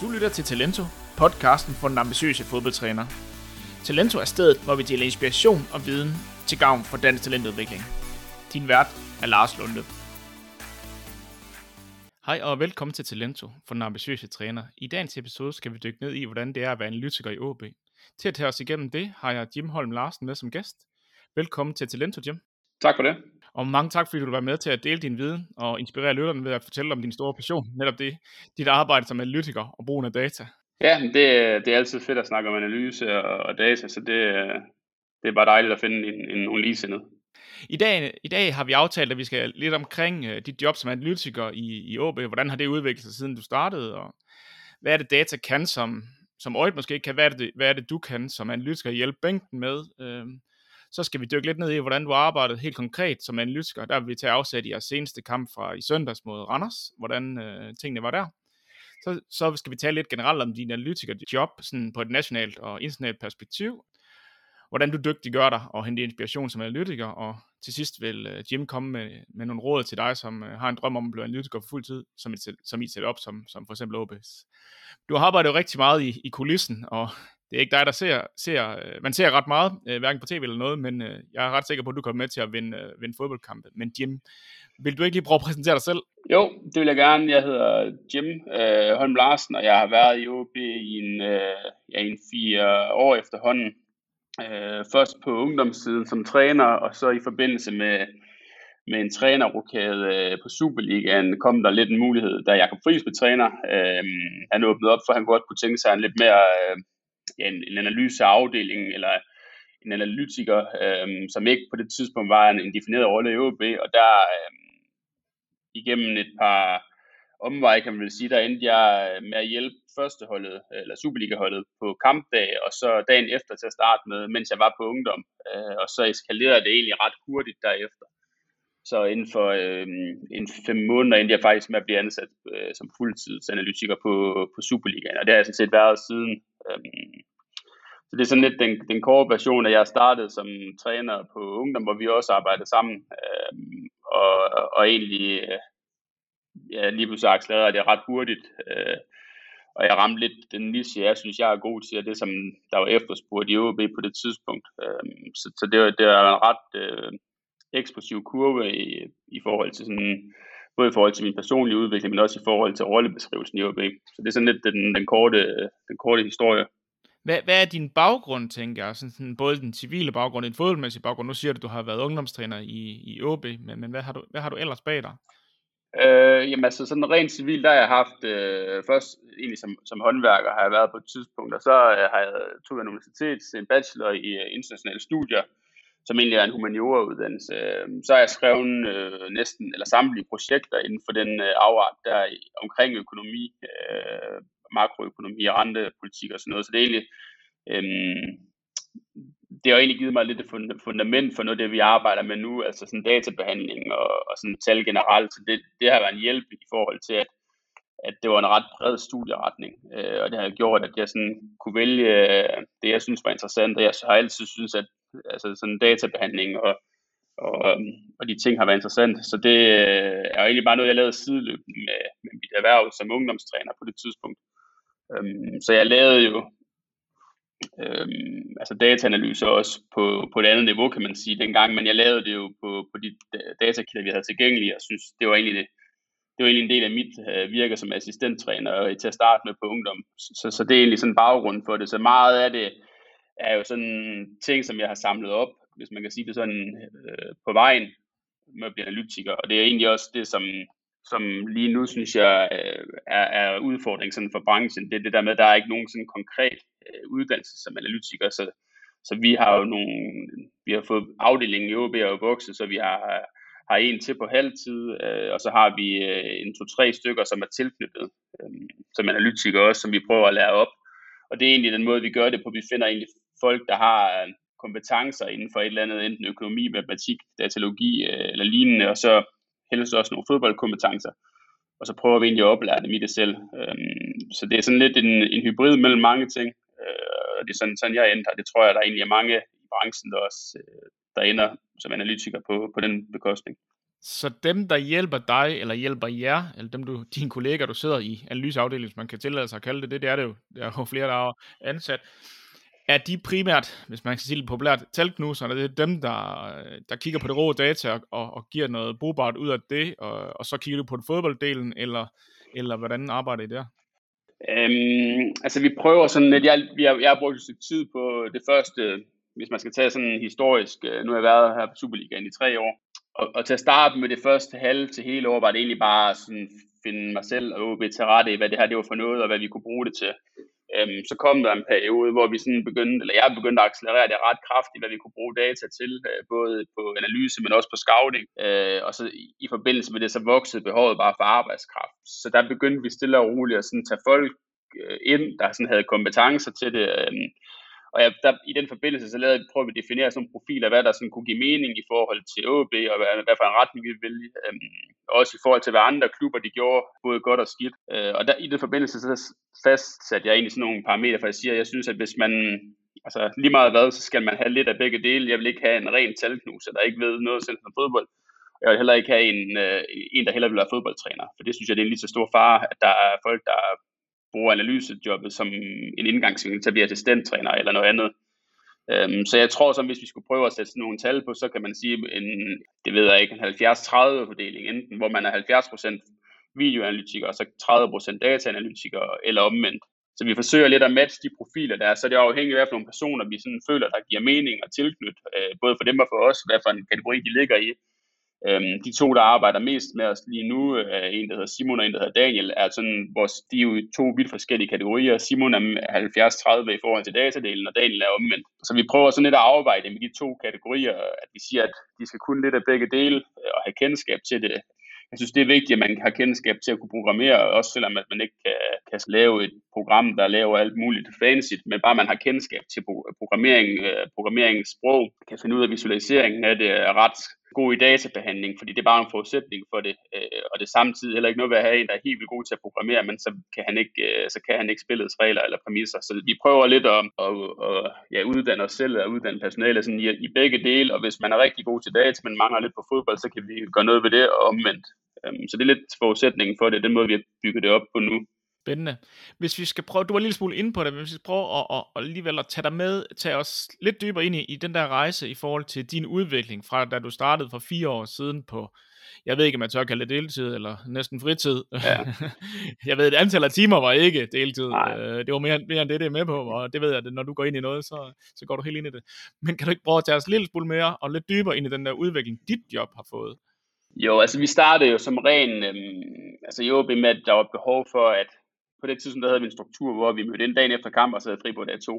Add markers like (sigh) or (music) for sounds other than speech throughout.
Du lytter til Talento, podcasten for den ambitiøse fodboldtræner. Talento er stedet, hvor vi deler inspiration og viden til gavn for dansk talentudvikling. Din vært er Lars Lunde. Hej og velkommen til Talento for den ambitiøse træner. I dagens episode skal vi dykke ned i, hvordan det er at være analytiker i OB. Til at tage os igennem det, har jeg Jim Holm Larsen med som gæst. Velkommen til Talento, Jim. Tak for det. Og mange tak, fordi du var med til at dele din viden og inspirere lytterne ved at fortælle om din store passion, netop det, dit arbejde som analytiker og brugen af data. Ja, det, det er altid fedt at snakke om analyse og, og data, så det, det er bare dejligt at finde en, en, nogle ligesindede. I dag, I dag har vi aftalt, at vi skal lidt omkring uh, dit job som analytiker i, i OB. Hvordan har det udviklet sig, siden du startede? Og hvad er det, data kan, som, som øjet måske ikke kan? Hvad er, det, hvad er det, du kan som analytiker hjælpe bænken med? Uh, så skal vi dykke lidt ned i, hvordan du arbejdede helt konkret som analytiker. Der vil vi tage afsæt i jeres seneste kamp fra i søndags mod Randers, hvordan øh, tingene var der. Så, så skal vi tale lidt generelt om din analytikerjob sådan på et nationalt og internationalt perspektiv. Hvordan du dygtiggør dig og hente inspiration som analytiker. Og til sidst vil øh, Jim komme med, med nogle råd til dig, som øh, har en drøm om at blive analytiker for fuld tid, som I, som I sætter op, som, som for eksempel OBS. Du har arbejdet jo rigtig meget i, i kulissen, og det er ikke dig, der ser, ser øh, man ser ret meget, øh, hverken på tv eller noget, men øh, jeg er ret sikker på, at du kommer med til at vinde, øh, vinde fodboldkampe. Men Jim, vil du ikke lige prøve at præsentere dig selv? Jo, det vil jeg gerne. Jeg hedder Jim øh, Holm Larsen, og jeg har været i OB i en, øh, ja, en fire år efterhånden. Øh, først på ungdomssiden som træner, og så i forbindelse med, med en trænerrokade øh, på Superligaen kom der lidt en mulighed, da Jakob Friis blev træner. Øh, han åbnede op for, at han godt kunne tænke sig en lidt mere... Øh, en, en analyseafdeling eller en analytiker, øhm, som ikke på det tidspunkt var en, en defineret rolle i OB, og der øhm, igennem et par omveje, kan man vel sige, der endte jeg øh, med at hjælpe førsteholdet, øh, eller Superliga-holdet på kampdag, og så dagen efter til at starte med, mens jeg var på ungdom, øh, og så eskalerede det egentlig ret hurtigt derefter. Så inden for øh, en fem måneder endte jeg faktisk med at blive ansat øh, som fuldtidsanalytiker på, på Superligaen, og det har jeg sådan set været siden. Øh, så det er sådan lidt den, den korte version, at jeg startede som træner på ungdom, hvor vi også arbejdede sammen, øh, og, og egentlig øh, ja, lige pludselig accelererede det ret hurtigt, øh, og jeg ramte lidt den niche, jeg synes, jeg er god til, og det som der var efterspurgt i OB på det tidspunkt. Øh, så, så det, var, det var en ret... Øh, eksplosiv kurve i, i forhold til sådan, både i forhold til min personlige udvikling, men også i forhold til rollebeskrivelsen i OB. Så det er sådan lidt den, den, korte, den korte historie. Hvad, hvad er din baggrund, tænker jeg? Sådan, sådan, både den civile baggrund og den fodboldmæssige baggrund. Nu siger du, at du har været ungdomstræner i, i OB, men, men hvad, har du, hvad har du ellers bag dig? Øh, jamen altså sådan rent civil, der har jeg haft, øh, først egentlig som, som håndværker har jeg været på et tidspunkt, og så øh, har jeg tog en universitet, en bachelor i øh, internationale studier, som egentlig er en humaniora-uddannelse. Øhm, så har jeg skrevet øh, næsten, eller samtlige projekter inden for den øh, afart, der er omkring økonomi, øh, makroøkonomi og rentepolitik og sådan noget. Så det er egentlig, øh, det har egentlig givet mig lidt et fundament for noget af det, vi arbejder med nu, altså sådan databehandling og, og sådan tal generelt. Så det, det har været en hjælp i forhold til, at, at det var en ret bred studieretning, øh, og det har gjort, at jeg sådan kunne vælge øh, det, jeg synes var interessant, og jeg har altid synes, at altså sådan databehandling og, og, øhm, og de ting har været interessant. Så det øh, er egentlig bare noget, jeg lavede sideløbende med, med mit erhverv som ungdomstræner på det tidspunkt. Øhm, så jeg lavede jo øhm, altså dataanalyse også på, på et andet niveau, kan man sige, dengang, men jeg lavede det jo på, på de datakilder, vi havde tilgængelige, og synes, det var egentlig det, det var egentlig en del af mit øh, virke som assistenttræner til at starte med på ungdom. Så, så det er egentlig sådan en baggrund for det. Så meget af det er jo sådan ting, som jeg har samlet op, hvis man kan sige det sådan, øh, på vejen med at blive analytiker. Og det er egentlig også det, som, som lige nu synes jeg øh, er, er udfordring sådan for branchen. Det er det der med, at der er ikke nogen sådan konkret øh, uddannelse som analytiker. Så, så vi har jo nogle, vi har fået afdelingen i OB og vokset, så vi har, har en til på halvtid, øh, og så har vi øh, en to-tre stykker, som er tilknyttet øh, som analytikere også, som vi prøver at lære op. Og det er egentlig den måde, vi gør det på. Vi finder egentlig folk, der har øh, kompetencer inden for et eller andet, enten økonomi, matematik, datalogi øh, eller lignende, og så helst også nogle fodboldkompetencer. Og så prøver vi egentlig at oplære dem i det selv. Øhm, så det er sådan lidt en, en hybrid mellem mange ting. Øh, og det er sådan, sådan jeg ender. Det tror jeg, der egentlig er mange i branchen, der også øh, der ender som analytiker på, på den bekostning. Så dem, der hjælper dig, eller hjælper jer, eller dem, du, dine kolleger, du sidder i analyseafdelingen, hvis man kan tillade sig at kalde det det, det er det jo, der er jo flere, der er ansat, er de primært, hvis man kan sige det populært, talknuserne, det er dem, der, der kigger på det rå data og, og, og giver noget brugbart ud af det, og, og så kigger du på den fodbolddelen, eller, eller hvordan arbejder I der? Øhm, altså vi prøver sådan lidt, jeg, jeg, jeg har brugt et stykke tid på det første, hvis man skal tage sådan historisk, øh, nu har jeg været her på Superligaen i tre år, og, og til at starte med det første halve til hele år, var det egentlig bare sådan finde mig selv og OB til rette i, hvad det her det var for noget, og hvad vi kunne bruge det til. Øhm, så kom der en periode, hvor vi sådan begyndte, eller jeg begyndte at accelerere det ret kraftigt, hvad vi kunne bruge data til, øh, både på analyse, men også på scouting. Øh, og så i, i forbindelse med det, så voksede behovet bare for arbejdskraft. Så der begyndte vi stille og roligt at sådan tage folk øh, ind, der sådan havde kompetencer til det. Øh, og jeg, der, i den forbindelse, så lavede, prøvede vi at definere sådan nogle profiler, hvad der sådan kunne give mening i forhold til OB, og hvad, hvad for en retning vi ville vælge. Øhm, også i forhold til, hvad andre klubber de gjorde, både godt og skidt. Øh, og der, i den forbindelse, så fastsatte jeg egentlig sådan nogle parametre, for jeg siger, jeg synes, at hvis man, altså lige meget hvad, så skal man have lidt af begge dele. Jeg vil ikke have en ren talknuser, der ikke ved noget selv om fodbold. Jeg vil heller ikke have en, øh, en, der heller vil være fodboldtræner, for det synes jeg, det er en lige så stor fare, at der er folk, der bruger analysejobbet som en indgangsvinkel til at blive assistenttræner eller noget andet. Øhm, så jeg tror, som hvis vi skulle prøve at sætte sådan nogle tal på, så kan man sige, en, det ved jeg ikke, en 70-30 fordeling, enten hvor man er 70% videoanalytiker, og så 30% dataanalytiker, eller omvendt. Så vi forsøger lidt at matche de profiler, der er, så det er afhængigt af, nogle personer, vi sådan føler, der giver mening og tilknyt, øh, både for dem og for os, hvad for en kategori de ligger i. Øhm, de to, der arbejder mest med os lige nu, øh, en, der hedder Simon, og en, der hedder Daniel, er sådan, vores, de er jo i to vidt forskellige kategorier. Simon er 70-30 i forhold til datadelen, og Daniel er omvendt. Så vi prøver sådan lidt at arbejde med de to kategorier, at vi siger, at de skal kunne lidt af begge dele, øh, og have kendskab til det. Jeg synes, det er vigtigt, at man har kendskab til at kunne programmere, også selvom at man ikke kan, kan lave et program, der laver alt muligt fancy, men bare man har kendskab til programmering, øh, programmeringssprog, kan finde ud af visualiseringen af det, er ret god i databehandling, fordi det er bare en forudsætning for det, øh, og det er samtidig heller ikke noget ved at have en, der er helt vildt god til at programmere, men så kan han ikke, øh, så kan han ikke spillets regler eller præmisser. Så vi prøver lidt at, at, at ja, uddanne os selv og uddanne personale sådan i, i begge dele, og hvis man er rigtig god til data, men mangler lidt på fodbold, så kan vi gøre noget ved det og omvendt. Um, så det er lidt forudsætningen for det, den måde vi har bygget det op på nu. Spændende. Hvis vi skal prøve, du var en lille smule inde på det, men hvis vi skal prøve at, at, at alligevel at tage dig med, tage os lidt dybere ind i, i den der rejse i forhold til din udvikling, fra da du startede for fire år siden på, jeg ved ikke, om man tør kalde det deltid, eller næsten fritid. Ja. (laughs) jeg ved, at antal af timer var ikke deltid. Nej. Øh, det var mere, mere end det, det er med på, og det ved jeg, at når du går ind i noget, så, så går du helt ind i det. Men kan du ikke prøve at tage os lille smule mere, og lidt dybere ind i den der udvikling, dit job har fået? Jo, altså vi startede jo som ren, øhm, altså jo med, at der var behov for, at på det tidspunkt der havde vi en struktur, hvor vi mødte ind dagen efter kamp og så havde fri på dag to.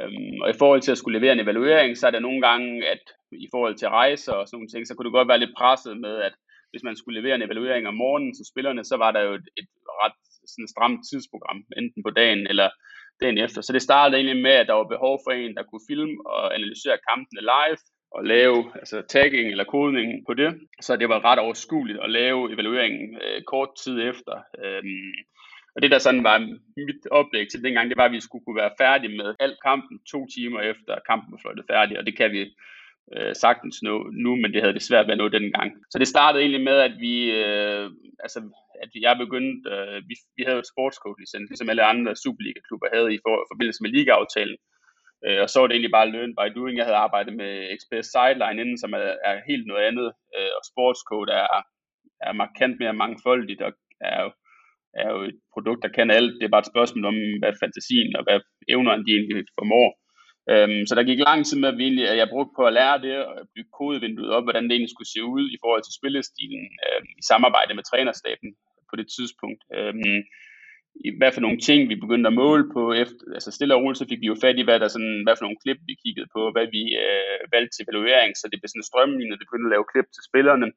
Øhm, og i forhold til at skulle levere en evaluering, så er det nogle gange, at i forhold til rejser og sådan nogle ting, så kunne det godt være lidt presset med, at hvis man skulle levere en evaluering om morgenen til spillerne, så var der jo et, et ret sådan stramt tidsprogram, enten på dagen eller dagen efter. Så det startede egentlig med, at der var behov for en, der kunne filme og analysere kampene live, og lave altså tagging eller kodning på det, så det var ret overskueligt at lave evalueringen øh, kort tid efter. Øhm, og det der sådan var mit oplæg til dengang, det var, at vi skulle kunne være færdige med alt kampen to timer efter kampen var fløjtet færdig, og det kan vi øh, sagtens nå nu, men det havde det svært ved at nå dengang. Så det startede egentlig med, at vi, øh, altså, at jeg begyndte, øh, vi, vi havde et sportscoach-licens, ligesom alle andre Superliga-klubber havde i for, forbindelse med ligaaftalen. Øh, og så var det egentlig bare learn by doing. Jeg havde arbejdet med Express Sideline inden, som er, er helt noget andet, øh, og sportscode er, er markant mere mangfoldigt og er jo er jo et produkt, der kan alt. Det er bare et spørgsmål om, hvad fantasien og hvad evnerne de egentlig formår. Øhm, så der gik lang tid med, at, vi egentlig, at jeg brugte på at lære det og bygge kodevinduet op, hvordan det egentlig skulle se ud i forhold til spillestilen øhm, i samarbejde med trænerstaben på det tidspunkt. Øhm, i hvad for nogle ting, vi begyndte at måle på. Efter, altså stille og roligt, så fik vi jo fat i, hvad, der sådan, hvad for nogle klip, vi kiggede på, hvad vi øh, valgte til evaluering, så det blev sådan en strømlignet, det begyndte at lave klip til spillerne,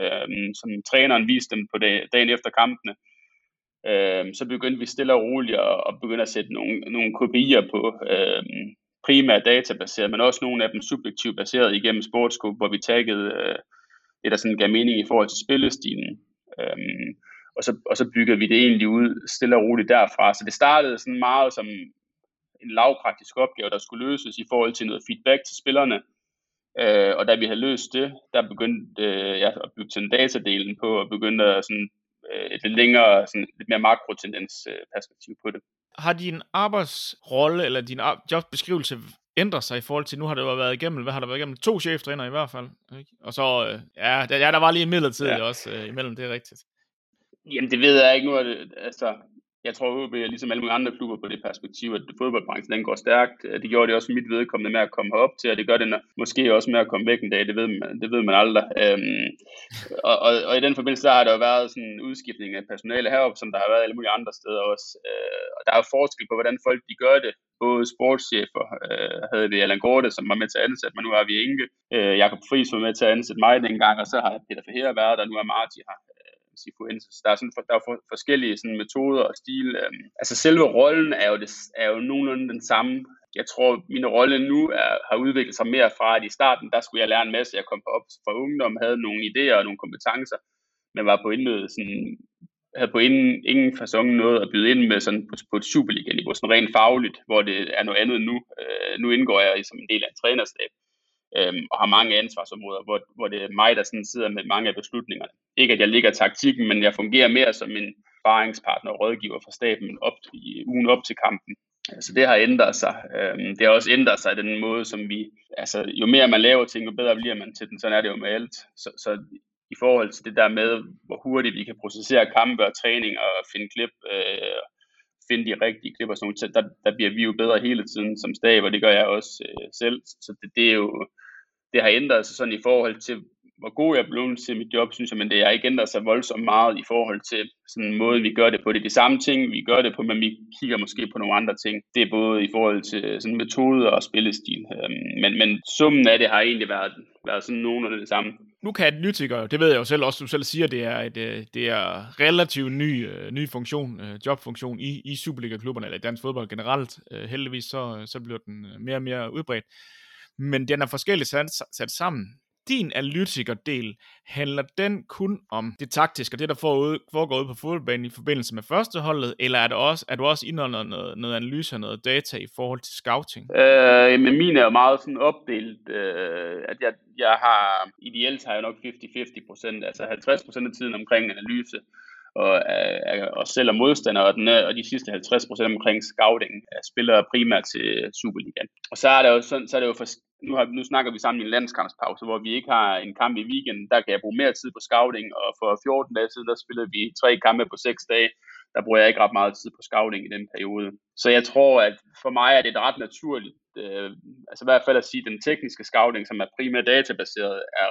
øh, som træneren viste dem på dag, dagen efter kampene øh, så begyndte vi stille og roligt at, at begynde at sætte nogle, nogle kopier på, øh, primært databaseret, men også nogle af dem subjektivt baseret igennem Sportscope, hvor vi taggede øh, det, der sådan gav mening i forhold til spillestilen. Øhm, og, så, og så byggede vi det egentlig ud stille og roligt derfra. Så det startede sådan meget som en lavpraktisk opgave, der skulle løses i forhold til noget feedback til spillerne, Øh, og da vi havde løst det, der begyndte øh, jeg at bygge til datadelen på, og begyndte at sådan, øh, et lidt længere, sådan, lidt mere makrotendens øh, perspektiv på det. Har din arbejdsrolle eller din jobbeskrivelse ændret sig i forhold til, nu har det jo været igennem, hvad har der været igennem? To cheftræner i hvert fald. Ikke? Og så, øh, ja, der, ja, der var lige en midlertid ja. også øh, imellem, det er rigtigt. Jamen det ved jeg ikke nu, det, altså jeg tror, at er ligesom alle mulige andre klubber på det perspektiv, at fodboldbranchen den går stærkt. Øh, det gjorde det også mit vedkommende med at komme herop til, og det gør det måske også med at komme væk en dag, det ved man, det ved man aldrig. Øhm, og, og, og, i den forbindelse der har der jo været sådan en udskiftning af personale heroppe, som der har været alle mulige andre steder også. Øh, og der er jo forskel på, hvordan folk de gør det. Både sportschefer øh, havde vi Allan Gorte, som var med til at ansætte, men nu er vi Inge. Øh, Jakob Friis var med til at ansætte mig dengang, og så har Peter Ferreira været der, nu er Marti her sifuensis. Der er, sådan, der er forskellige sådan, metoder og stil. Øhm, altså selve rollen er jo, det, er jo nogenlunde den samme. Jeg tror, min rolle nu er, har udviklet sig mere fra, at i starten, der skulle jeg lære en masse. Jeg kom op fra ungdom, havde nogle idéer og nogle kompetencer, men var på indmødet sådan, havde på ingen, ingen fasong noget at byde ind med sådan på, på et Superliga-niveau, sådan rent fagligt, hvor det er noget andet nu. Øh, nu indgår jeg i som en del af en trænerstab øhm, og har mange ansvarsområder, hvor, hvor det er mig, der sådan sidder med mange af beslutningerne. Ikke at jeg ligger taktikken, men jeg fungerer mere som en sparringspartner og rådgiver for staben op, i ugen op til kampen. Så det har ændret sig. Øhm, det har også ændret sig den måde, som vi, altså jo mere man laver ting, jo bedre bliver man til den. Sådan er det jo med alt. Så, så i forhold til det der med, hvor hurtigt vi kan processere kampe og træning og finde klip, øh, finde de rigtige klip og sådan noget, der, der bliver vi jo bedre hele tiden som stab, og det gør jeg også øh, selv. Så det, det er jo, det har ændret sig sådan i forhold til, hvor god jeg er blevet til mit job, synes jeg, men det har ikke ændret sig voldsomt meget i forhold til sådan en måde, vi gør det på. Det er de samme ting, vi gør det på, men vi kigger måske på nogle andre ting. Det er både i forhold til sådan metoder og spillestil. Øhm, men, men summen af det har egentlig været, været sådan nogenlunde det samme. Nu kan analytikere, det ved jeg jo selv også, du selv siger, det er, et, øh, det er relativt ny, øh, ny funktion, øh, jobfunktion i, i Superliga-klubberne, eller i dansk fodbold generelt. Heldigvis så, så bliver den mere og mere udbredt men den er forskelligt sat, sat sammen. Din analytikerdel, handler den kun om det taktiske, og det der foregår ude på fodboldbanen i forbindelse med førsteholdet, eller er, det også, er du også inde noget, noget analyse og noget data i forhold til scouting? Øh, men min er jo meget sådan opdelt, øh, at jeg, jeg har, ideelt har jeg nok 50-50%, altså 50% af tiden omkring analyse, og, øh, og sælger modstandere, og, den og de sidste 50 procent omkring scouting af spillere primært til Superligaen. Og så er det jo, sådan, så er det jo for, nu, har, nu snakker vi sammen i en landskampspause, hvor vi ikke har en kamp i weekenden, der kan jeg bruge mere tid på scouting, og for 14 dage siden, der spillede vi tre kampe på 6 dage, der bruger jeg ikke ret meget tid på scouting i den periode. Så jeg tror, at for mig er det ret naturligt, øh, altså i hvert fald at sige, at den tekniske scouting, som er primært databaseret, er,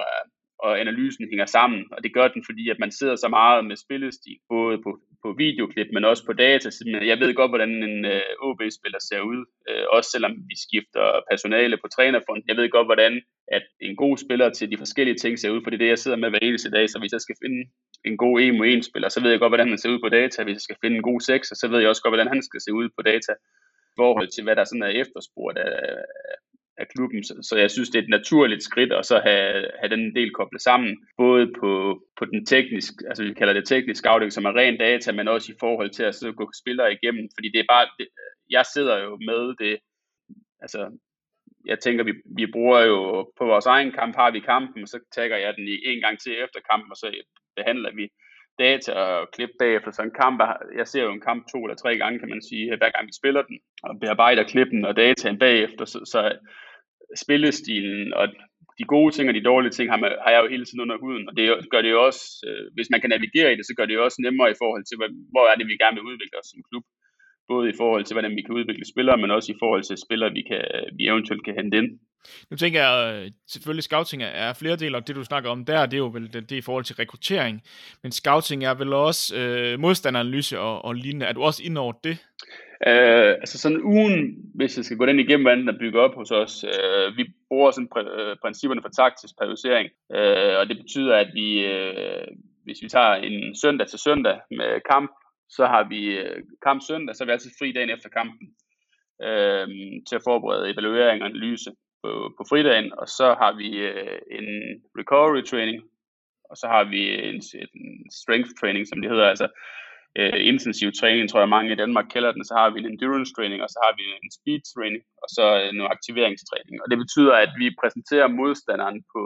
og analysen hænger sammen, og det gør den, fordi at man sidder så meget med spillestil, både på, på videoklip, men også på data. Jeg ved godt, hvordan en øh, OB-spiller ser ud, øh, også selvom vi skifter personale på trænerfonden. Jeg ved godt, hvordan at en god spiller til de forskellige ting ser ud, for det er det, jeg sidder med hver eneste dag, så hvis jeg skal finde en god 1 mod 1 spiller, så ved jeg godt, hvordan han ser ud på data. Hvis jeg skal finde en god 6, så ved jeg også godt, hvordan han skal se ud på data i forhold til, hvad der sådan er efterspurgt af, af klubben. Så, så jeg synes, det er et naturligt skridt at så have, have den del koblet sammen, både på, på den teknisk, altså vi kalder det teknisk scouting, som er ren data, men også i forhold til at så gå spillere igennem, fordi det er bare, det, jeg sidder jo med det, altså jeg tænker, vi, vi bruger jo på vores egen kamp, har vi kampen, så tager jeg den i en gang til efter kampen, og så behandler vi data og klip bagefter. Så en kamp, jeg ser jo en kamp to eller tre gange, kan man sige, hver gang vi spiller den, og bearbejder klippen og dataen bagefter, så, så spillestilen og de gode ting og de dårlige ting har, man, har jeg jo hele tiden under huden, og det gør det jo også, øh, hvis man kan navigere i det, så gør det jo også nemmere i forhold til, hvor er det, vi gerne vil udvikle os som klub. Både i forhold til, hvordan vi kan udvikle spillere, men også i forhold til spillere, vi, kan, vi eventuelt kan hente ind. Nu tænker jeg, øh, selvfølgelig scouting er flere dele, og det du snakker om der, det er jo vel det, det i forhold til rekruttering. Men scouting er vel også øh, modstanderanalyse og, og lignende. Er du også inde over det? Øh, altså sådan ugen, hvis jeg skal gå den igennem, hvordan den er bygget op hos os, øh, vi bruger sådan pr- øh, principperne for taktisk periodisering, øh, og det betyder, at vi, øh, hvis vi tager en søndag til søndag med kamp, så har vi øh, kamp søndag, så er vi altid fri dagen efter kampen øh, til at forberede evaluering og analyse på, på fridagen, og så har vi øh, en recovery training, og så har vi en, en strength training, som det hedder, altså øh, intensiv træning, tror jeg mange i Danmark kalder den. Så har vi en endurance training, og så har vi en speed training, og så øh, noget aktiveringstræning. Og det betyder, at vi præsenterer modstanderen på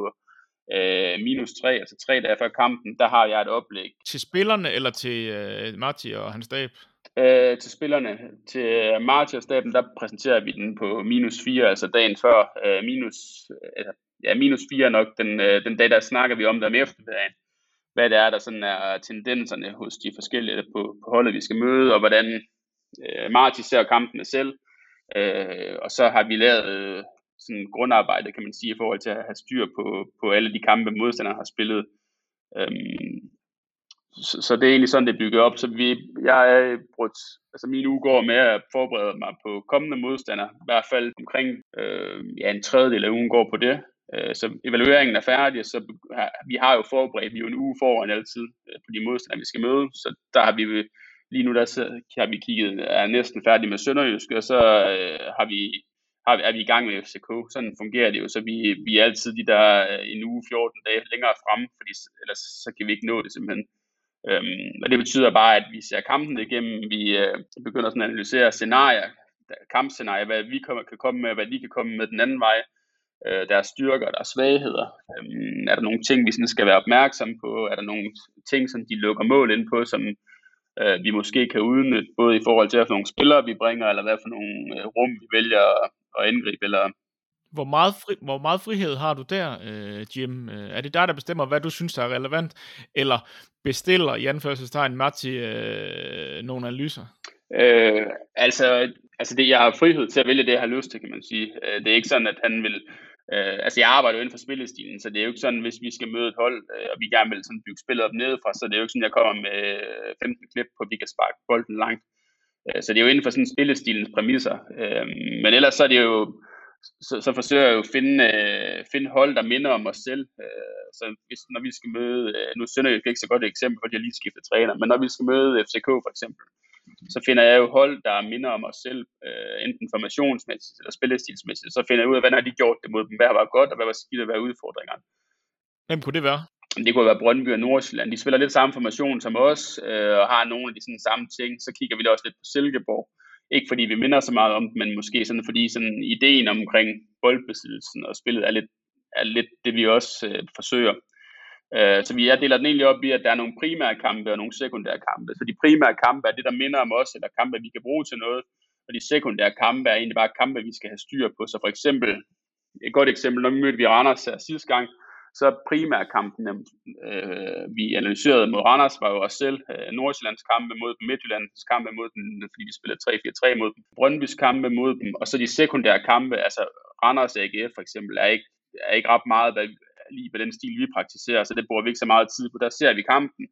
øh, minus 3, altså tre dage før kampen, der har jeg et oplæg. Til spillerne eller til øh, Marti og hans stab? Øh, til spillerne. Til Marti og staben, der præsenterer vi den på minus 4, altså dagen før. Øh, minus, øh, ja, minus 4 nok den, øh, den dag, der snakker vi om det om eftermiddagen hvad det er, der sådan er tendenserne hos de forskellige på, på holdet, vi skal møde, og hvordan øh, Marti ser kampene selv. Øh, og så har vi lavet øh, sådan grundarbejde, kan man sige, i forhold til at have styr på, på alle de kampe, modstanderne har spillet. Øhm, så, så det er egentlig sådan, det er bygget op. Så vi, jeg er brugt, altså min uge går med at forberede mig på kommende modstandere. I hvert fald omkring øh, ja, en tredjedel af ugen går på det. Øh, så evalueringen er færdig, så vi har jo forberedt, vi er jo en uge foran altid øh, på de modstandere, vi skal møde, så der har vi lige nu der har vi kigget, er næsten færdig med Sønderjysk, og så øh, har vi har, er vi i gang med FCK. Sådan fungerer det jo, så vi, vi er altid de der øh, en uge, 14 dage længere fremme, fordi ellers så kan vi ikke nå det simpelthen. Øhm, og det betyder bare, at vi ser kampen igennem, vi øh, begynder sådan at analysere scenarier, kampscenarier, hvad vi kommer, kan komme med, hvad de kan komme med den anden vej, øh, deres styrker deres svagheder. Øhm, er der nogle ting, vi sådan skal være opmærksom på? Er der nogle ting, som de lukker mål ind på, som øh, vi måske kan udnytte, både i forhold til, hvad for nogle spillere vi bringer, eller hvad for nogle øh, rum vi vælger at, at angribe, eller hvor meget, fri, hvor meget frihed har du der, øh, Jim? Øh, er det dig, der bestemmer, hvad du synes, der er relevant? Eller bestiller i anførselstegn Matti øh, nogle analyser? Øh, altså, altså det, jeg har frihed til at vælge det, jeg har lyst til, kan man sige. Øh, det er ikke sådan, at han vil Øh, altså jeg arbejder jo inden for spillestilen, så det er jo ikke sådan, hvis vi skal møde et hold, øh, og vi gerne vil sådan bygge spillet op nedefra, så det er jo ikke sådan, jeg kommer med 15 klip på, at vi kan sparke bolden langt. Øh, så det er jo inden for sådan spillestilens præmisser. Øh, men ellers så er det jo, så, så forsøger jeg jo at finde, øh, finde hold, der minder om os selv. Øh, så hvis, når vi skal møde, øh, nu sender jeg ikke så godt et eksempel, fordi jeg lige skiftet træner, men når vi skal møde FCK for eksempel, så finder jeg jo hold, der minder om os selv, øh, enten formationsmæssigt eller spillestilsmæssigt. Så finder jeg ud af, hvordan har de gjort det mod dem, hvad var godt, og hvad var skidt, og hvad er udfordringerne. Hvem kunne det være? Det kunne være Brøndby og Nordsjælland. De spiller lidt samme formation som os, øh, og har nogle af de sådan, samme ting. Så kigger vi da også lidt på Silkeborg. Ikke fordi vi minder så meget om dem, men måske sådan, fordi sådan, ideen omkring boldbesiddelsen og spillet er lidt, er lidt det, vi også øh, forsøger. Øh, så vi jeg deler den egentlig op i, at der er nogle primære kampe og nogle sekundære kampe. Så de primære kampe er det, der minder om os, eller kampe, vi kan bruge til noget. Og de sekundære kampe er egentlig bare kampe, vi skal have styr på. Så for eksempel, et godt eksempel, når vi mødte vi Randers her sidste gang, så primærkampene, øh, vi analyserede mod Randers, var jo os selv. Øh, Nordsjællands kampe mod dem, Midtjyllands kampe mod dem, fordi vi spillede 3-4-3 mod dem. Brøndbys kampe mod dem, og så de sekundære kampe, altså Randers AGF for eksempel, er ikke, er ikke ret meget, hvad, lige på den stil, vi praktiserer, så det bruger vi ikke så meget tid på. Der ser vi kampen,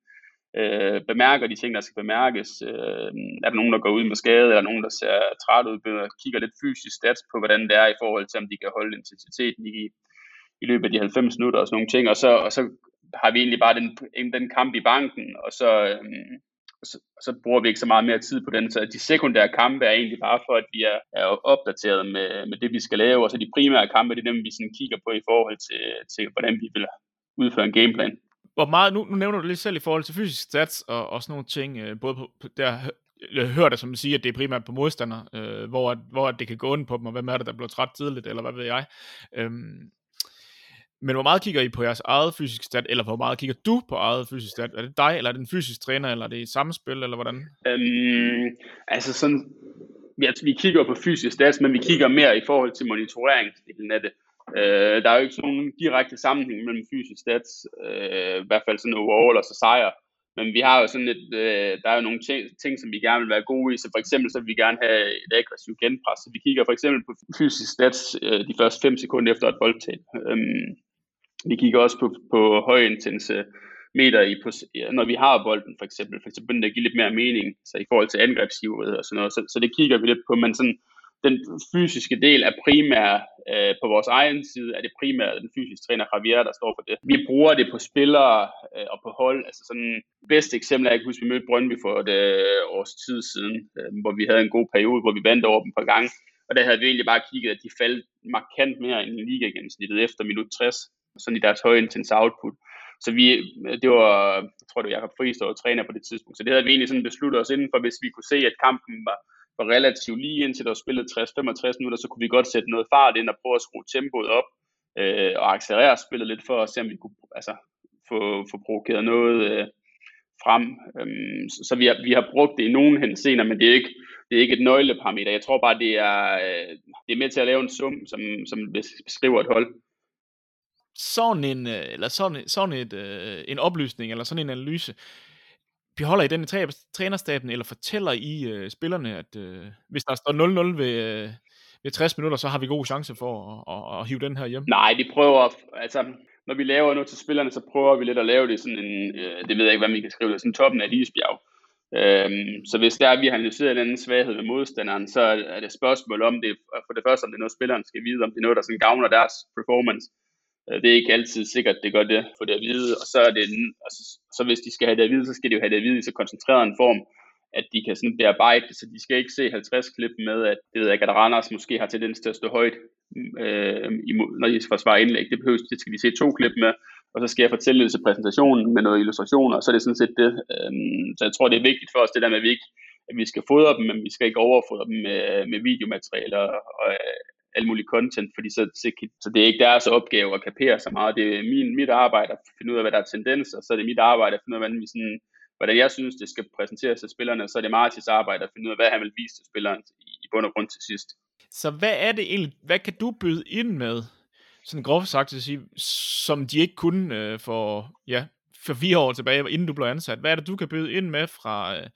øh, bemærker de ting, der skal bemærkes. Øh, er der nogen, der går ud med skade, eller nogen, der ser træt ud, kigger lidt fysisk stats på, hvordan det er i forhold til, om de kan holde intensiteten i, i løbet af de 90 minutter og sådan nogle ting. Og så, og så har vi egentlig bare den, den kamp i banken, og så, øh, så, så bruger vi ikke så meget mere tid på den. Så de sekundære kampe er egentlig bare for, at vi er, er opdateret med, med det, vi skal lave, og så de primære kampe, det er dem, vi sådan kigger på i forhold til, til hvordan vi vil udføre en gameplan. Hvor meget, nu, nu nævner du lige selv i forhold til fysisk stats og, og sådan nogle ting, øh, både på, på der jeg hører det som sige, at det er primært på modstander, øh, hvor, hvor det kan gå ondt på dem, og hvem er det, der bliver træt tidligt, eller hvad ved jeg. Øhm, men hvor meget kigger I på jeres eget fysisk stat, eller hvor meget kigger du på eget fysisk stat? Er det dig, eller er det en fysisk træner, eller er det et samspil, eller hvordan? Øhm, altså sådan, vi, vi kigger på fysisk stats, men vi kigger mere i forhold til monitoreringsdelen af det. Øh, der er jo ikke sådan nogen direkte sammenhæng mellem fysisk stats, øh, i hvert fald sådan overall og så sejr. Men vi har jo sådan et, øh, der er jo nogle ting, ting, som vi gerne vil være gode i. Så for eksempel så vil vi gerne have et aggressivt genpres. Så vi kigger for eksempel på fysisk stats øh, de første 5 sekunder efter et boldtab. Øhm, vi kigger også på, på højintense meter, i, på, når vi har bolden for eksempel, for eksempel det giver lidt mere mening så i forhold til angrebsgivet og sådan noget, så, så det kigger vi lidt på, men sådan, den fysiske del er primær øh, på vores egen side, er det primært den fysiske træner Javier, der står for det. Vi bruger det på spillere øh, og på hold, altså sådan bedste eksempel er, jeg kan huske, vi mødte Brøndby for et øh, års tid siden, øh, hvor vi havde en god periode, hvor vi vandt over dem på gang, og der havde vi egentlig bare kigget, at de faldt markant mere end liga gennemsnittet efter minut 60 sådan i deres høje intense output. så vi, det var, jeg tror det var Jacob Friis, der var træner på det tidspunkt, så det havde vi egentlig sådan besluttet os inden for, hvis vi kunne se, at kampen var, var relativt lige indtil der var spillet 60-65 minutter, så kunne vi godt sætte noget fart ind og prøve at skrue tempoet op, øh, og accelerere spillet lidt for at se, om vi kunne altså, få, få provokeret noget øh, frem. Øhm, så, så vi har, vi har brugt det i nogen henseender, men det er ikke, det er ikke et nøgleparameter. Jeg tror bare, det er, øh, det er med til at lave en sum, som, som beskriver et hold. Sådan en, øh, eller sådan, sådan et, øh, en oplysning, eller sådan en analyse, beholder I den i trænerstaben, eller fortæller I øh, spillerne, at øh, hvis der står 0-0 ved, øh, ved 60 minutter, så har vi gode chancer for at, at, at hive den her hjem? Nej, de prøver, altså når vi laver noget til spillerne, så prøver vi lidt at lave det sådan en, øh, det ved jeg ikke, hvad man kan skrive det, sådan toppen af et isbjerg. Øhm, så hvis der er, vi har analyseret en anden svaghed med modstanderen, så er det et spørgsmål om det, for det første, om det er noget, spilleren skal vide, om det er noget, der sådan gavner deres performance. Øh, det er ikke altid sikkert, det gør det, for det at vide. Og så, er det, altså, så hvis de skal have det at vide, så skal de jo have det at vide i så koncentreret en form, at de kan sådan bearbejde det, så de skal ikke se 50 klip med, at det ved jeg ikke, at Randers måske har tendens til at stå højt, øh, når de forsvarer indlæg. Det behøves, det skal de se to klip med, og så skal jeg fortælle det til præsentationen med noget illustrationer, og så er det sådan set det. Øh, så jeg tror, det er vigtigt for os, det der med, at vi ikke at vi skal fodre dem, men vi skal ikke overfodre dem med, med videomaterialer og alt muligt content, fordi så, så, så det er ikke deres opgave at kapere så meget. Det er min, mit arbejde at finde ud af, hvad der er tendenser, så er det mit arbejde at finde ud af, hvordan vi sådan, hvordan jeg synes, det skal præsenteres til spillerne, så er det Martins arbejde at finde ud af, hvad han vil vise til spilleren i bund og grund til sidst. Så hvad er det egentlig, hvad kan du byde ind med, sådan groft sagt at sige, som de ikke kunne øh, for, ja, for fire år tilbage, inden du blev ansat? Hvad er det, du kan byde ind med fra, øh,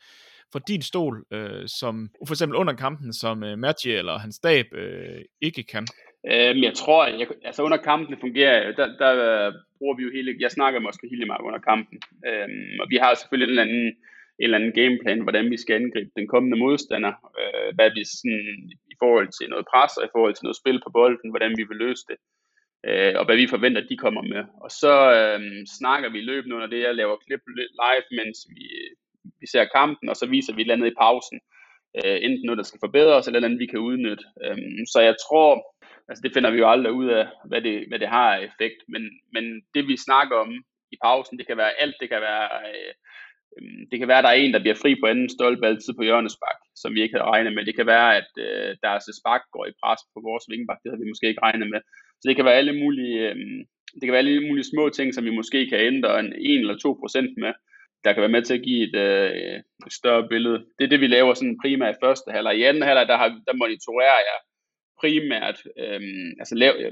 fra din stol, øh, som for eksempel under kampen, som øh, Mathieu eller hans stab øh, ikke kan? Øhm, jeg tror, at jeg, altså under kampen fungerer, der, der øh, bruger vi jo hele, jeg snakker med Oscar Hillemark under kampen, øhm, og vi har selvfølgelig en eller anden, en eller anden gameplan, hvordan vi skal angribe den kommende modstander, øh, hvad vi sådan, i forhold til noget pres, og i forhold til noget spil på bolden, hvordan vi vil løse det, øh, og hvad vi forventer, at de kommer med. Og så øh, snakker vi løbende under det, jeg laver klip live, mens vi, vi ser kampen, og så viser vi et eller andet i pausen. Øh, enten noget, der skal forbedres, eller andet, vi kan udnytte. Øh, så jeg tror, altså det finder vi jo aldrig ud af, hvad det, hvad det har af effekt, men, men det vi snakker om i pausen, det kan være alt, det kan være... Øh, øhm, det kan være, at der er en, der bliver fri på anden stolpe altid på hjørnespark, som vi ikke havde regnet med. Det kan være, at øh, deres spark går i pres på vores vingeback, Det havde vi måske ikke regnet med. Så det kan være alle mulige, øh, det kan være alle mulige små ting, som vi måske kan ændre en 1 eller 2 procent med der kan være med til at give et, øh, et større billede. Det er det, vi laver sådan primært i første halvleg. I anden halvleg, der, har, der monitorerer jeg primært, øh, altså lav, øh,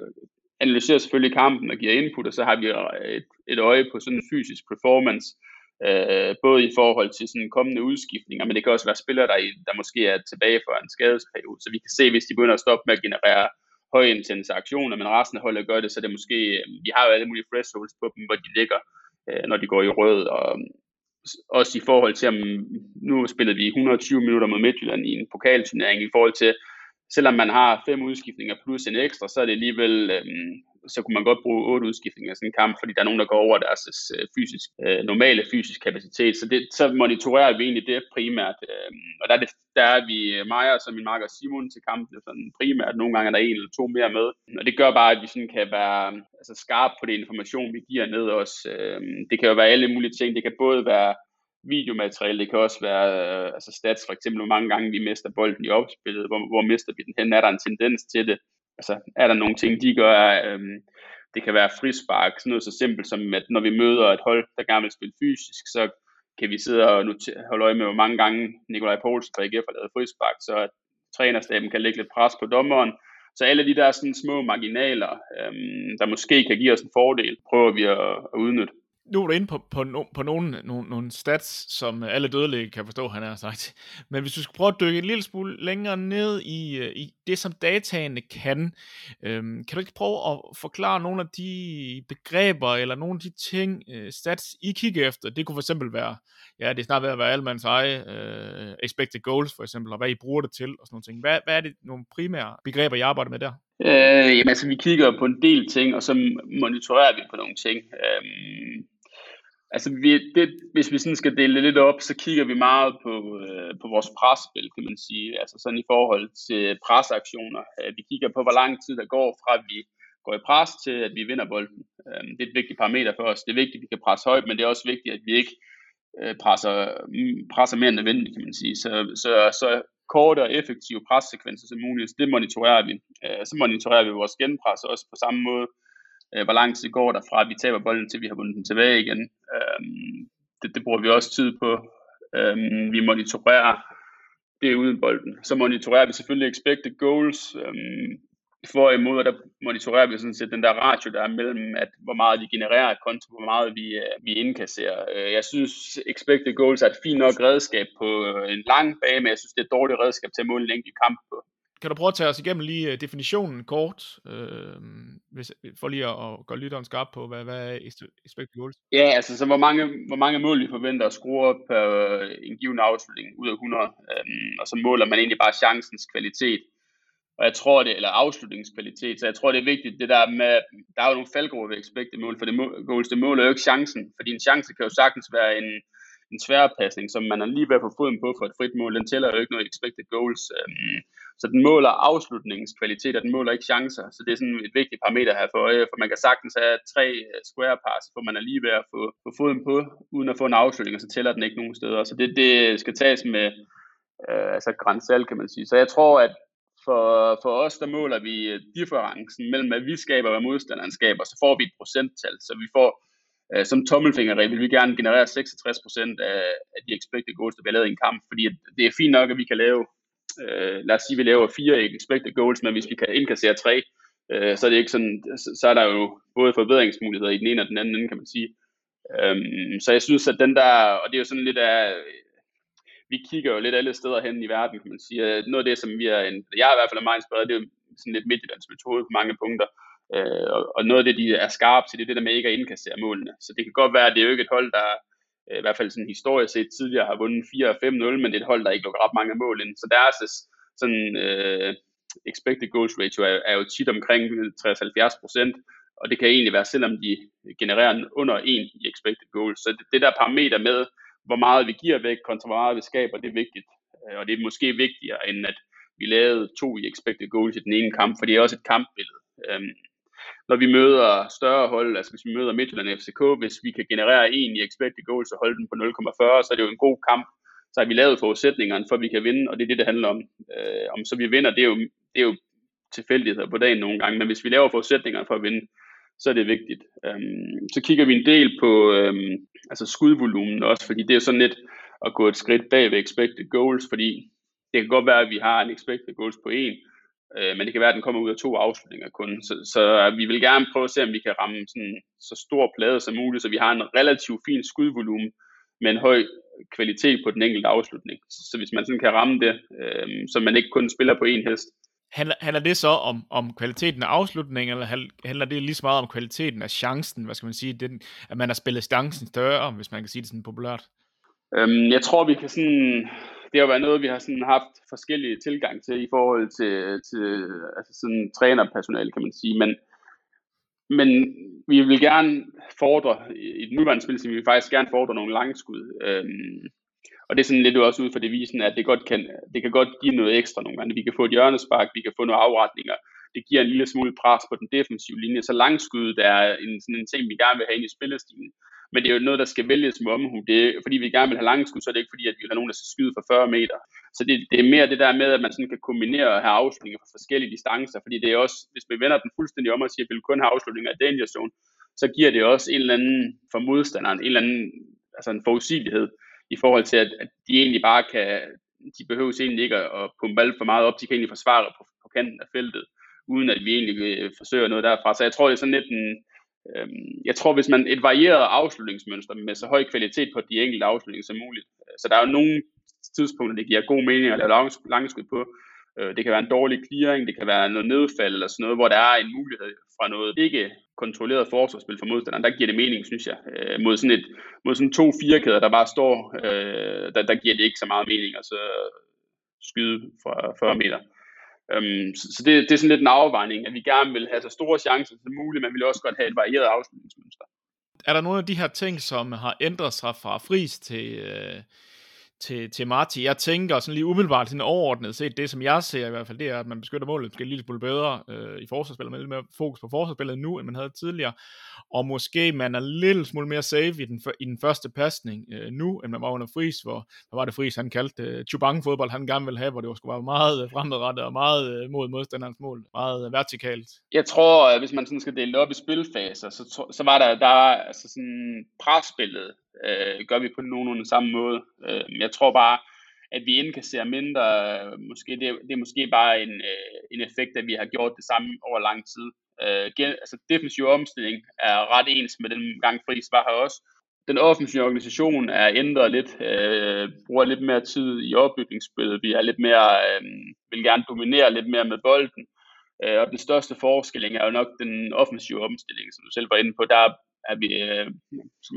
analyserer selvfølgelig kampen og giver input, og så har vi et, et øje på sådan en fysisk performance, øh, både i forhold til sådan kommende udskiftninger, men det kan også være spillere, der, der måske er tilbage for en skadesperiode, så vi kan se, hvis de begynder at stoppe med at generere højintense aktioner, men resten af holdet gør det, så det er måske, øh, vi har jo alle mulige thresholds på dem, hvor de ligger, øh, når de går i rød, og også i forhold til, om nu spillede vi 120 minutter mod Midtjylland i en pokalturnering, i forhold til, selvom man har fem udskiftninger plus en ekstra, så er det alligevel, øh, så kunne man godt bruge otte udskiftninger i sådan en kamp, fordi der er nogen, der går over deres øh, fysisk, øh, normale fysisk kapacitet. Så, det, så monitorerer vi egentlig det primært. Øh, og der er, det, der er vi øh, mig og så min marker Simon til kampen sådan primært. Nogle gange er der en eller to mere med. Og det gør bare, at vi sådan kan være altså, skarpe på den information, vi giver ned os. Øh, det kan jo være alle mulige ting. Det kan både være videomateriale, det kan også være øh, altså stats, for eksempel hvor mange gange vi mister bolden i opspillet, hvor, hvor mister vi den hen, er der en tendens til det, altså er der nogle ting, de gør, øh, det kan være frispark, sådan noget så simpelt som, at når vi møder et hold, der gerne vil spille fysisk, så kan vi sidde og notere, holde øje med, hvor mange gange Nikolaj Poulsen fra IGF har lavet frispark, så at trænerstaben kan lægge lidt pres på dommeren. Så alle de der sådan små marginaler, øhm, der måske kan give os en fordel, prøver vi at, at udnytte nu er du inde på, på, no, på nogle, nogle, nogle stats, som alle dødelige kan forstå, han har sagt. Men hvis du skal prøve at dykke en lille smule længere ned i, øh, i det, som dataene kan, øhm, kan du ikke prøve at forklare nogle af de begreber, eller nogle af de ting, øh, stats, I kigger efter? Det kunne for eksempel være, ja, det er snart ved at være almands eje, øh, expected goals for eksempel, og hvad I bruger det til, og sådan nogle ting. Hvad, hvad er det nogle primære begreber, I arbejder med der? Øh, jamen altså, vi kigger på en del ting, og så monitorerer vi på nogle ting. Øh, Altså, vi, det, hvis vi sådan skal dele det lidt op, så kigger vi meget på, øh, på vores presspil, kan man sige. Altså sådan i forhold til presaktioner. Øh, vi kigger på, hvor lang tid der går fra, at vi går i pres til, at vi vinder bolden. Øh, det er et vigtigt parameter for os. Det er vigtigt, at vi kan presse højt, men det er også vigtigt, at vi ikke øh, presser, mm, presser mere end nødvendigt, kan man sige. Så, så, så korte og effektive pressekvenser som muligt, det monitorerer vi. Øh, så monitorerer vi vores genpres også på samme måde. Øh, hvor lang tid går der fra, at vi taber bolden, til vi har vundet den tilbage igen. Øh, det, det bruger vi også tid på. Øh, vi monitorerer det uden bolden. Så monitorerer vi selvfølgelig expected goals. Øh, for imod, og der monitorerer vi sådan set den der ratio, der er mellem, at hvor meget vi genererer kontra, hvor meget vi, øh, vi indkasserer. Øh, jeg synes, expected goals er et fint nok redskab på øh, en lang bane, men jeg synes, det er et dårligt redskab til at måle en enkelt kamp på. Kan du prøve at tage os igennem lige øh, definitionen kort, øh, hvis, for lige at, gøre lytteren skarp på, hvad, hvad er expected goals? Ja, altså så hvor mange, hvor mange mål vi forventer at skrue op på øh, en given afslutning ud af 100, øh, og så måler man egentlig bare chancens kvalitet. Og jeg tror det, eller afslutningskvalitet, så jeg tror det er vigtigt, det der med, der er jo nogle faldgrupper ved expected mål, for det goals, det måler jo ikke chancen, fordi en chance kan jo sagtens være en, en sværpasning, som man er lige ved at få foden på for et frit mål, den tæller jo ikke noget expected goals. Øhm, så den måler afslutningskvalitet, og den måler ikke chancer. Så det er sådan et vigtigt parameter her for øje, for man kan sagtens have tre øh, square pass, hvor man er lige ved at få, få foden på, uden at få en afslutning, og så tæller den ikke nogen steder. Så det, det skal tages med øh, altså grænsal, kan man sige. Så jeg tror, at for, for os, der måler vi differencen mellem, hvad vi skaber og hvad modstanderen skaber, så får vi et procenttal. Så vi får, Øh, som tommelfingerregel, vil vi gerne generere 66% af, af de expected goals, der bliver lavet i en kamp, fordi det er fint nok, at vi kan lave, øh, lad os sige, at vi laver fire expected goals, men hvis vi kan indkassere tre, øh, så er det ikke sådan, så, er der jo både forbedringsmuligheder i den ene og den anden kan man sige. Øhm, så jeg synes, at den der, og det er jo sådan lidt af, vi kigger jo lidt alle steder hen i verden, kan man sige. Noget af det, som vi er, en, jeg er i hvert fald er meget inspireret, det er jo sådan lidt midtjyllands metode på mange punkter. Øh, og, og noget af det, de er skarpe til, det er det der med ikke at indkassere målene. Så det kan godt være, at det er jo ikke et hold, der øh, i hvert fald sådan historisk set tidligere har vundet 4-5-0, men det er et hold, der ikke lukker ret mange mål ind. Så deres øh, sådan, øh, expected goals ratio er, er jo tit omkring 60-70 procent, og det kan egentlig være, selvom de genererer under 1 i expected goals. Så det, det der parameter med, hvor meget vi giver væk, kontra hvor meget vi skaber, det er vigtigt. Øh, og det er måske vigtigere, end at vi lavede to i expected goals i den ene kamp, for det er også et kampbillede. Øhm, når vi møder større hold, altså hvis vi møder Midtjylland FCK, hvis vi kan generere en i expected goals og holde den på 0,40, så er det jo en god kamp. Så har vi lavet forudsætningerne for, at vi kan vinde, og det er det, det handler om. Øh, om så vi vinder, det er jo, det er jo tilfældigheder på dagen nogle gange, men hvis vi laver forudsætningerne for at vinde, så er det vigtigt. Øhm, så kigger vi en del på øhm, altså skudvolumen også, fordi det er sådan lidt at gå et skridt bag ved expected goals, fordi det kan godt være, at vi har en expected goals på 1, øh, men det kan være, at den kommer ud af to afslutninger kun. Så, så vi vil gerne prøve at se, om vi kan ramme sådan, så stor plade som muligt, så vi har en relativt fin skudvolumen med en høj kvalitet på den enkelte afslutning. Så hvis man sådan kan ramme det, øh, så man ikke kun spiller på en hest, handler, handler det så om, om kvaliteten af afslutningen, eller handler det lige så meget om kvaliteten af chancen, hvad skal man sige, den, at man har spillet chancen større, hvis man kan sige det sådan populært? Øhm, jeg tror, vi kan sådan, det har været noget, vi har sådan haft forskellige tilgang til i forhold til, til altså sådan trænerpersonale, kan man sige, men, men vi vil gerne fordre, i den nuværende spil, så vi vil faktisk gerne fordre nogle langskud. Øhm, og det er sådan lidt også ud fra devisen, at det, godt kan, det kan godt give noget ekstra nogle gange. Vi kan få et hjørnespark, vi kan få nogle afretninger. Det giver en lille smule pres på den defensive linje. Så langskuddet er en, sådan en ting, vi gerne vil have ind i spillestilen. Men det er jo noget, der skal vælges med omhu. Det er, fordi vi gerne vil have langskud, så er det ikke fordi, at vi vil have nogen, der skal skyde for 40 meter. Så det, det er mere det der med, at man sådan kan kombinere og have afslutninger fra forskellige distancer. Fordi det er også, hvis vi vender den fuldstændig om og siger, at vi vil kun have afslutninger af danger zone, så giver det også en eller anden for modstanderen, en eller anden altså en forudsigelighed i forhold til, at, at de egentlig bare kan, de behøver egentlig ikke at pumpe alt for meget op, de kan egentlig forsvare på, på kanten af feltet, uden at vi egentlig øh, forsøger noget derfra. Så jeg tror, det er sådan lidt en, Øhm, jeg tror, hvis man et varieret afslutningsmønster med så høj kvalitet på de enkelte afslutninger som muligt, øh, så der er jo nogle tidspunkter, det giver god mening at lave langskud på, øh, det kan være en dårlig clearing, det kan være noget nedfald eller sådan noget, hvor der er en mulighed fra noget ikke kontrolleret forsvarsspil for modstanderen. Der giver det mening, synes jeg. Øh, mod, sådan et, mod sådan to firekæder, der bare står, der, der giver det ikke så meget mening at så skyde fra 40 meter. Øhm, så, så det, det er sådan lidt en afvejning, at vi gerne vil have så store chancer som muligt, men vi vil også godt have et varieret afslutningsmønster. Er der nogle af de her ting, som har ændret sig fra fris til, øh, til, til Marti. Jeg tænker sådan lige umiddelbart sådan overordnet set, det som jeg ser i hvert fald, det er, at man beskytter målet måske en lille smule bedre øh, i forsvarsspillet, med lidt mere fokus på forsvarsspillet nu, end man havde tidligere, og måske man er lidt smule mere safe i den, i den første pasning øh, nu, end man var under Fris, hvor hvad var det Fris, han kaldte øh, Chubang fodbold, han gerne ville have, hvor det skulle være meget øh, fremadrettet og meget øh, mod modstanderens mål, meget øh, vertikalt. Jeg tror, at hvis man sådan skal dele det op i spilfaser, så, så var der, der altså sådan presspillet, øh, gør vi på nogenlunde samme måde. Øh, jeg tror bare, at vi indkasserer mindre, øh, måske det, det er måske bare en, øh, en effekt, at vi har gjort det samme over lang tid. Øh, gen, altså defensiv omstilling er ret ens med den gang Friis var her også. Den offensive organisation er ændret lidt, øh, bruger lidt mere tid i opbygningsspillet, vi er lidt mere, øh, vil gerne dominere lidt mere med bolden, øh, og den største forskel er jo nok den offensive omstilling, som du selv var inde på. Der at vi, øh,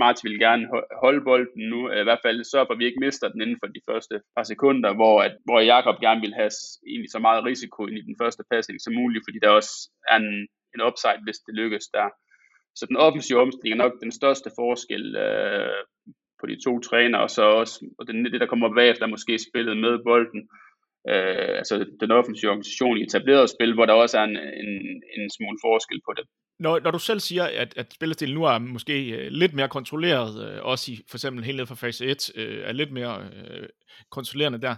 Martin vil gerne holde bolden nu, øh, i hvert fald så at vi ikke mister den inden for de første par sekunder, hvor, at, hvor Jakob gerne vil have egentlig så meget risiko ind i den første passning som muligt, fordi der også er en, en upside, hvis det lykkes der. Så den offensive omstilling er nok den største forskel øh, på de to træner, og så også og det, det, der kommer bagefter, måske spillet med bolden. Øh, altså den offensive organisation i etableret spil, hvor der også er en, en, en smule forskel på det når, når du selv siger, at, at spillestilen nu er måske øh, lidt mere kontrolleret, øh, også i for eksempel helt ned fra fase 1, øh, er lidt mere øh, kontrollerende der.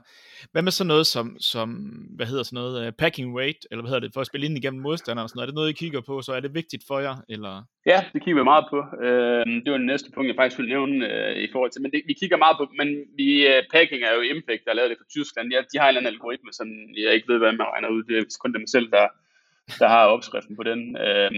Hvad med sådan noget som, som hvad hedder sådan noget, uh, packing weight, eller hvad hedder det, for at spille ind igennem modstanderen og sådan noget? Er det noget, I kigger på, så er det vigtigt for jer? Eller? Ja, det kigger vi meget på. Øh, det var det næste punkt, jeg faktisk ville nævne øh, i forhold til, men det, vi kigger meget på, men vi, uh, packing er jo Impact, der har lavet det for Tyskland. Ja, de har en eller anden algoritme, som jeg ikke ved, hvad man regner ud. Det er kun dem selv, der, der har opskriften på den. Uh,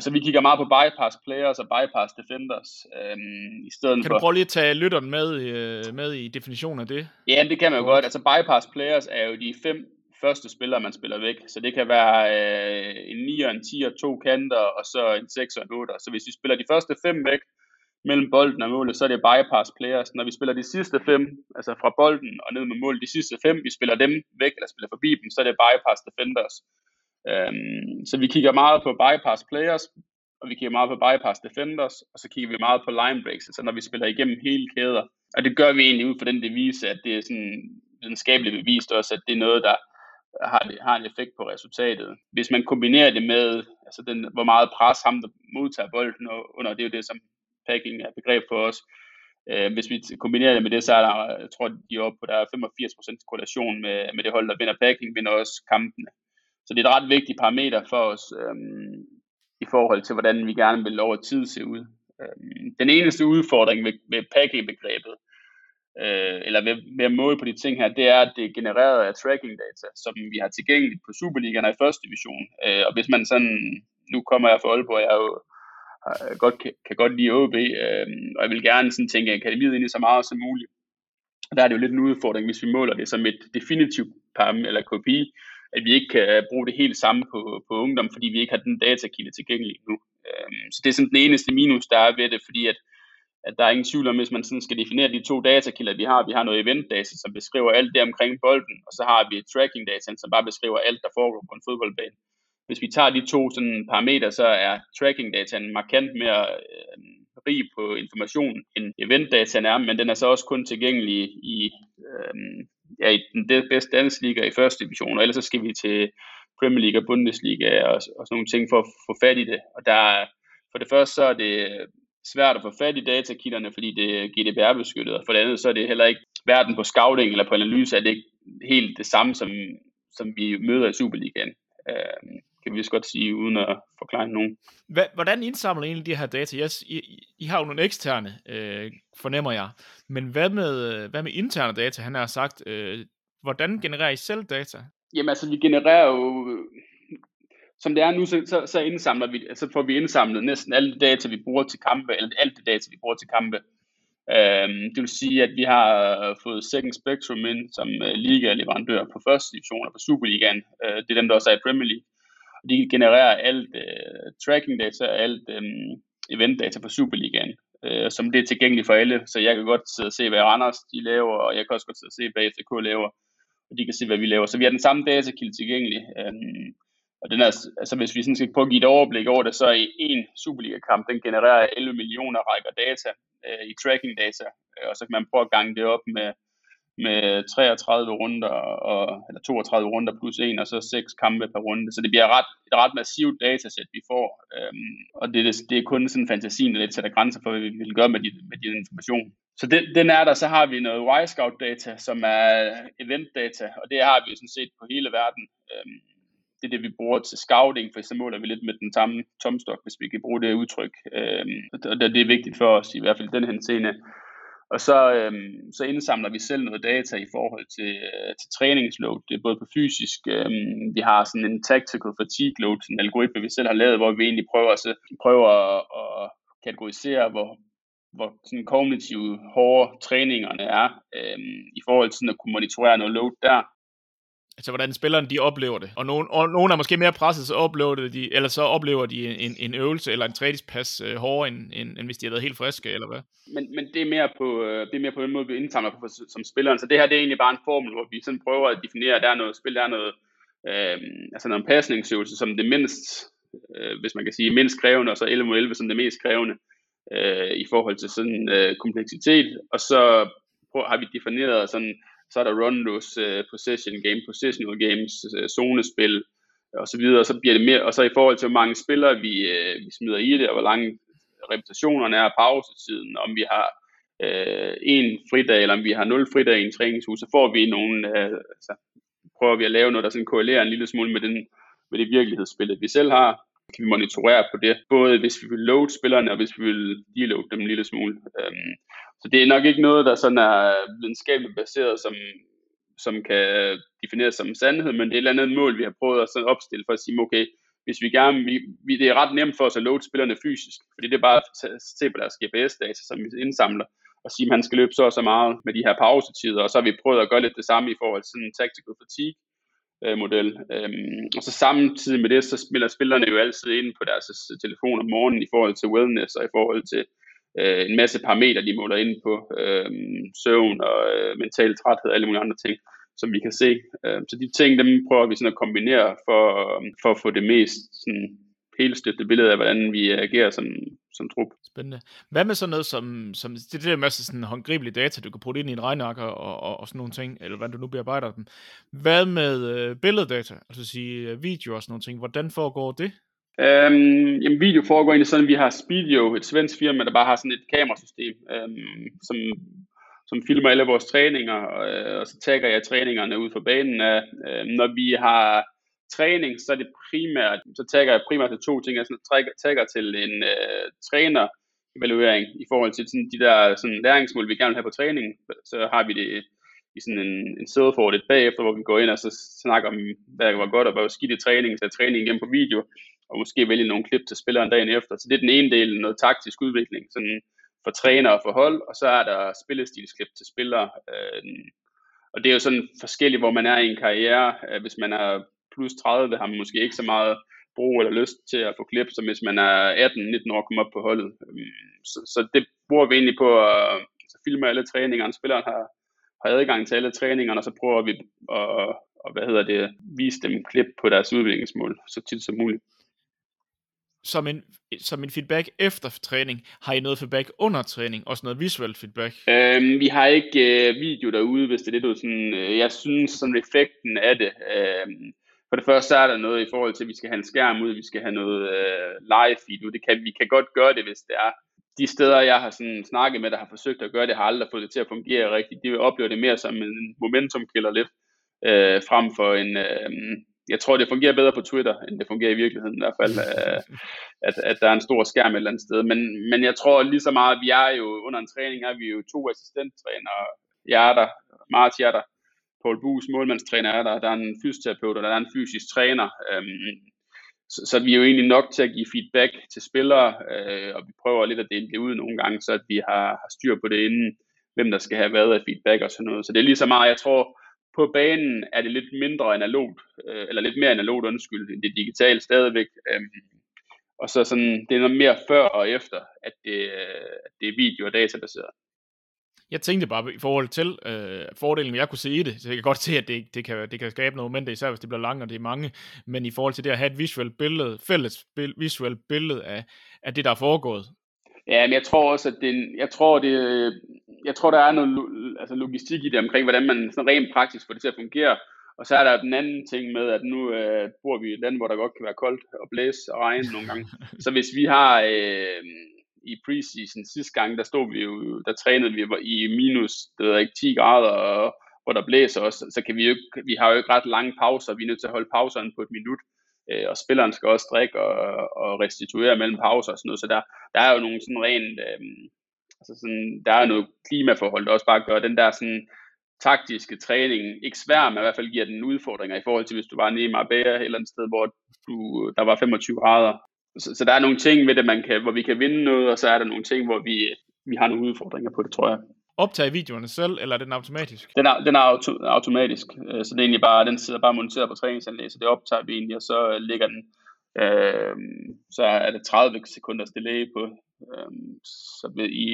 så vi kigger meget på bypass players og bypass defenders. Øhm, i stedet kan du prøve lige at tage lytteren med, øh, med i definitionen af det? Ja, det kan man jo godt. Altså bypass players er jo de fem første spillere, man spiller væk. Så det kan være øh, en 9 en 10 og to kanter, og så en 6 og en 8. Så hvis vi spiller de første fem væk mellem bolden og målet, så er det bypass players. Når vi spiller de sidste fem, altså fra bolden og ned med målet, de sidste fem, vi spiller dem væk, eller spiller forbi dem, så er det bypass defenders. Øhm, så vi kigger meget på bypass players, og vi kigger meget på bypass defenders, og så kigger vi meget på line breaks, altså når vi spiller igennem hele kæder. Og det gør vi egentlig ud fra den devise, at det er sådan videnskabeligt bevist også, at det er noget, der har, har en effekt på resultatet. Hvis man kombinerer det med, altså den, hvor meget pres ham, der modtager bolden under, det er jo det, som packing er begreb for os. Øh, hvis vi kombinerer det med det, så er der, jeg tror, de er oppe på, der er 85% korrelation med, med det hold, der vinder packing, vinder også kampene. Så det er et ret vigtigt parameter for os øhm, i forhold til, hvordan vi gerne vil over tid se ud. Øhm, den eneste udfordring ved, ved packing-begrebet, øh, eller ved, ved at måle på de ting her, det er, at det er genereret af tracking data, som vi har tilgængeligt på Superligaen i første division. Øh, og hvis man sådan, nu kommer jeg fra Aalborg, jeg er jo godt, kan, kan godt lide OB, øh, og jeg vil gerne sådan tænke akademiet ind i så meget som muligt. Og Der er det jo lidt en udfordring, hvis vi måler det som et definitivt par eller KPI, at vi ikke øh, kan bruge det helt samme på, på ungdom, fordi vi ikke har den datakilde tilgængelig nu. Øhm, så det er sådan den eneste minus, der er ved det, fordi at, at der er ingen tvivl om, hvis man sådan skal definere de to datakilder, vi har. Vi har noget eventdata, som beskriver alt det omkring bolden, og så har vi tracking data, som bare beskriver alt, der foregår på en fodboldbane. Hvis vi tager de to sådan parametre, så er tracking dataen markant mere øh, rig på information, end eventdataen er, men den er så også kun tilgængelig i øh, er i den bedste danske liga i første division, og ellers så skal vi til Premier League og Bundesliga og, og sådan nogle ting for at få fat i det. Og der, for det første så er det svært at få fat i datakilderne, fordi det er GDPR-beskyttet, og for det andet så er det heller ikke verden på scouting eller på analyse, er det ikke helt det samme, som, som vi møder i Superligaen. Øh, kan vi godt sige, uden at forklare nogen. Hvordan indsamler I egentlig de her data? Yes, I, I har jo nogle eksterne, øh, fornemmer jeg. Men hvad med, hvad med interne data? Han har sagt, øh, hvordan genererer I selv data? Jamen altså, vi genererer jo, som det er nu, så, så, så indsamler vi, altså får vi indsamlet næsten alle de data, vi bruger til kampe, eller alt det data, vi bruger til kampe. Øhm, det vil sige, at vi har fået Second Spectrum ind som uh, liga-leverandør på første division og på Superligaen. Uh, det er dem, der også er i Premier League de genererer alt uh, tracking data og alt øh, um, event data for Superligaen, uh, som det er tilgængeligt for alle, så jeg kan godt sidde og se, hvad Randers de laver, og jeg kan også godt sidde og se, hvad FCK laver, og de kan se, hvad vi laver. Så vi har den samme datakilde tilgængelig. Um, og den er, altså hvis vi sådan skal prøve at give et overblik over det, så i en Superliga-kamp, den genererer 11 millioner rækker data uh, i tracking data, uh, og så kan man prøve at gange det op med med 33 runder, og, eller 32 runder plus en, og så seks kampe per runde. Så det bliver ret, et ret massivt datasæt, vi får. Øhm, og det, det, det er kun sådan fantasien, der lidt sætter grænser for, hvad vi vil gøre med de, med de information. Så den, den er der, så har vi noget Y-Scout-data, som er event-data, og det har vi sådan set på hele verden. Øhm, det er det, vi bruger til scouting, for så måler vi lidt med den samme tomstok, hvis vi kan bruge det udtryk. Øhm, og det er vigtigt for os, i hvert fald den henseende. Og så, øhm, så indsamler vi selv noget data i forhold til, øh, til træningsload. Det er både på fysisk, øhm, vi har sådan en tactical fatigue load, en algoritme, vi selv har lavet, hvor vi egentlig prøver, at, prøver at, at kategorisere, hvor, hvor sådan kognitive, hårde træningerne er, øhm, i forhold til at kunne monitorere noget load der. Altså, hvordan spillerne de oplever det. Og nogen, og nogen er måske mere presset, så oplever, det, de, eller så oplever de en, en øvelse eller en træningspas øh, hårdere, end, end, end, hvis de har været helt friske, eller hvad? Men, men det, er mere på, øh, det er mere på den måde, vi indsamler på som spilleren. Så det her det er egentlig bare en formel, hvor vi sådan prøver at definere, at der er noget spil, der er noget, øh, altså noget pasningsøvelse som det mindst, øh, hvis man kan sige, mindst krævende, og så 11 mod 11 som det mest krævende øh, i forhold til sådan øh, kompleksitet. Og så har vi defineret sådan så er der run-loss, uh, øh, possession game, positional games, uh, zonespil, øh, og så videre, og så bliver det mere, og så i forhold til, hvor mange spillere vi, uh, vi smider i det, og hvor lange repetitionerne er, pausetiden, om vi har uh, en fridag, eller om vi har nul fridag i en træningshus, så får vi nogle, uh, altså, prøver vi at lave noget, der sådan korrelerer en lille smule med, den, med det virkelighedsbillede, vi selv har, kan vi monitorere på det, både hvis vi vil load spillerne, og hvis vi vil deload dem en lille smule. Um, så det er nok ikke noget, der sådan er videnskabeligt baseret, som, som kan defineres som sandhed, men det er et eller andet mål, vi har prøvet at sådan opstille for at sige, okay, hvis vi gerne, vi, vi, det er ret nemt for os at load spillerne fysisk, fordi det er bare at se på deres GPS-data, som vi indsamler, og sige, at han skal løbe så og så meget med de her pausetider, og så har vi prøvet at gøre lidt det samme i forhold til sådan en tactical fatigue øh, model. Øhm, og så samtidig med det, så spiller spillerne jo altid ind på deres øh, telefon om morgenen i forhold til wellness og i forhold til øh, en masse parametre, de måler ind på, øh, søvn og øh, mental træthed og alle mulige andre ting, som vi kan se. Øh, så de ting, dem prøver vi sådan at kombinere for, øh, for at få det mest sådan, helstøbte billede af, hvordan vi agerer som, som trup. Spændende. Hvad med sådan noget som, som det, der masse sådan håndgribelige data, du kan putte ind i en regneark og, og, og sådan nogle ting, eller hvordan du nu bearbejder dem. Hvad med øh, billeddata, altså sige øh, video og sådan nogle ting, hvordan foregår det? Øhm, jamen video foregår egentlig sådan, at vi har Speedio, et svensk firma, der bare har sådan et kamerasystem, øhm, som, som filmer alle vores træninger, øh, og så tagger jeg træningerne ud for banen. Øh, når vi har træning, så er det primært, så tagger jeg primært til to ting. Jeg tagger, tagger til en øh, træner evaluering i forhold til sådan, de der sådan, læringsmål, vi gerne vil have på træningen. Så har vi det i sådan en, en sæde for det bagefter, hvor vi går ind og så snakker om, hvad der var godt og hvad var skidt i træningen, så træningen igen på video, og måske vælge nogle klip til spilleren dagen efter. Så det er den ene del, noget taktisk udvikling, sådan for træner og for hold, og så er der spillestilsklip til spillere. Øh, og det er jo sådan forskelligt, hvor man er i en karriere. Øh, hvis man er plus 30, har man måske ikke så meget brug eller lyst til at få klip, som hvis man er 18-19 år og kommer op på holdet. Øh, så, så det bruger vi egentlig på at så filme alle træningerne. Spilleren har, har adgang til alle træningerne, og så prøver vi at, og, hvad hedder det, vise dem klip på deres udviklingsmål så tit som muligt som en, som en feedback efter træning, har I noget feedback under træning, også noget visuelt feedback? Øhm, vi har ikke øh, video derude, hvis det er det, du sådan, øh, jeg synes sådan effekten af det, øh, for det første så er der noget i forhold til, at vi skal have en skærm ud, vi skal have noget øh, live feed ud, det kan, vi kan godt gøre det, hvis det er. De steder, jeg har sådan snakket med, der har forsøgt at gøre det, har aldrig fået det til at fungere rigtigt. De vil opleve det mere som en momentum killer lidt, øh, frem for en, øh, jeg tror, det fungerer bedre på Twitter, end det fungerer i virkeligheden i hvert fald, (laughs) øh, at, at der er en stor skærm et eller andet sted. Men, men jeg tror lige så meget, vi er jo under en træning, er vi jo to assistenttrænere. Jeg er der, Martin er der, Paul Bus, målmandstræner er der, der er en fysioterapeut, og der er en fysisk træner. Øhm, så, så vi er jo egentlig nok til at give feedback til spillere, øh, og vi prøver lidt at dele det ud nogle gange, så at vi har, har styr på det inden, hvem der skal have været af feedback og sådan noget. Så det er lige så meget, jeg tror, på banen er det lidt mindre analogt, øh, eller lidt mere analogt, undskyld, end det digitale stadigvæk. Øh, og så sådan, det er noget mere før og efter, at det, at det er video- og databaseret. Jeg tænkte bare i forhold til øh, fordelen, jeg kunne se i det, så jeg kan godt se, at det, det, kan, det kan skabe noget momentum, især hvis det bliver langt, og det er mange, men i forhold til det at have et visuelt billede, fælles visuelt billede af, af det, der er foregået. Ja, men jeg tror også, at det, jeg tror, det, jeg tror, der er noget altså, logistik i det omkring, hvordan man sådan rent praktisk får det til at fungere. Og så er der den anden ting med, at nu øh, bor vi i et land, hvor der godt kan være koldt og blæse og regne nogle gange. (laughs) Så hvis vi har øh, i preseason sidste gang, der stod vi jo, der trænede vi i minus, det ved ikke, 10 grader, og, hvor der blæser også, så kan vi jo ikke, vi har jo ikke ret lange pauser, vi er nødt til at holde pauserne på et minut, øh, og spilleren skal også drikke og, og restituere mellem pauser og sådan noget, så der, der er jo nogle sådan rent, øh, altså sådan, der er noget klimaforhold, der også bare gør den der sådan taktiske træning ikke svær, men i hvert fald giver den udfordringer i forhold til, hvis du var nede i Marbella et eller andet sted, hvor du, der var 25 grader. Så, så der er nogle ting ved det, man kan, hvor vi kan vinde noget, og så er der nogle ting, hvor vi, vi har nogle udfordringer på det, tror jeg optage videoerne selv, eller er den automatisk? Den er, den er auto, automatisk, øh, så det er egentlig bare, den sidder bare monteret på træningsanlæg, så det optager vi egentlig, og så øh, ligger den, øh, så er det 30 sekunders delay på, øh, så i,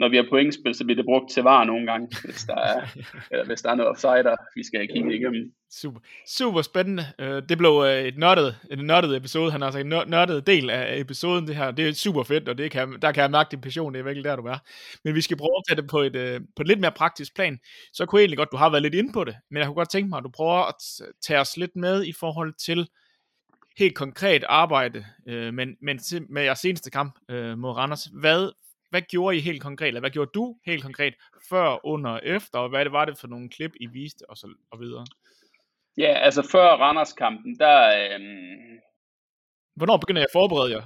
når vi har pointspil, så bliver det brugt til var nogle gange, hvis der er, (laughs) eller hvis der er noget offside, vi skal have kigget igennem. Super, super spændende. Øh, det blev øh, et nørdet, en nørdet episode. Han har sagt en nørdet del af episoden, det her. Det er super fedt, og det kan, der kan jeg mærke din passion. Det er virkelig der, du er. Men vi skal prøve at tage det på et, øh, på et lidt mere praktisk plan. Så kunne jeg egentlig godt, du har været lidt inde på det, men jeg kunne godt tænke mig, at du prøver at tage os lidt med i forhold til helt konkret arbejde men, men med jeres seneste kamp mod Randers. Hvad hvad gjorde I helt konkret, eller hvad gjorde du helt konkret før, under og efter, og hvad det var det for nogle klip, I viste, og så og videre? Ja, altså før Randers-kampen, der... Øhm, Hvornår begynder jeg at forberede jer?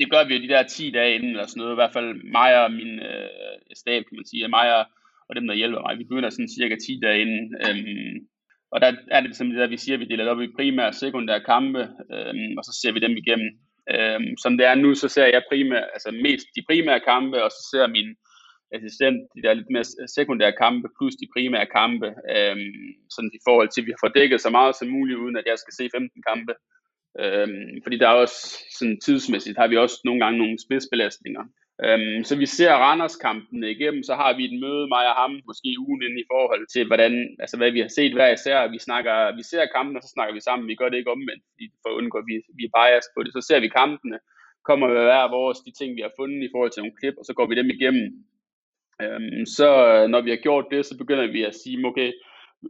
Det gør vi jo de der 10 dage inden, eller sådan noget. I hvert fald mig og min øh, stab, kan man sige, mig og, og dem, der hjælper mig. Vi begynder sådan cirka 10 dage inden. Øhm, og der er det det der, vi siger, vi deler op i primære og sekundære kampe, øhm, og så ser vi dem igennem. Øhm, som det er nu, så ser jeg primært, altså mest de primære kampe, og så ser min assistent de der lidt mere sekundære kampe, plus de primære kampe, øhm, sådan i forhold til, at vi har dækket så meget som muligt, uden at jeg skal se 15 kampe. Øhm, fordi der er også sådan tidsmæssigt, har vi også nogle gange nogle spidsbelastninger. Øhm, så vi ser Randers-kampen igennem, så har vi et møde, mig og ham, måske ugen inden i forhold til, hvordan, altså hvad vi har set hver især. Vi, snakker, vi ser kampen, og så snakker vi sammen. Vi gør det ikke omvendt, for at undgå, at vi, vi er bias på det. Så ser vi kampene, kommer vi hver vores, de ting, vi har fundet i forhold til nogle klip, og så går vi dem igennem. Øhm, så øh, når vi har gjort det, så begynder vi at sige, okay,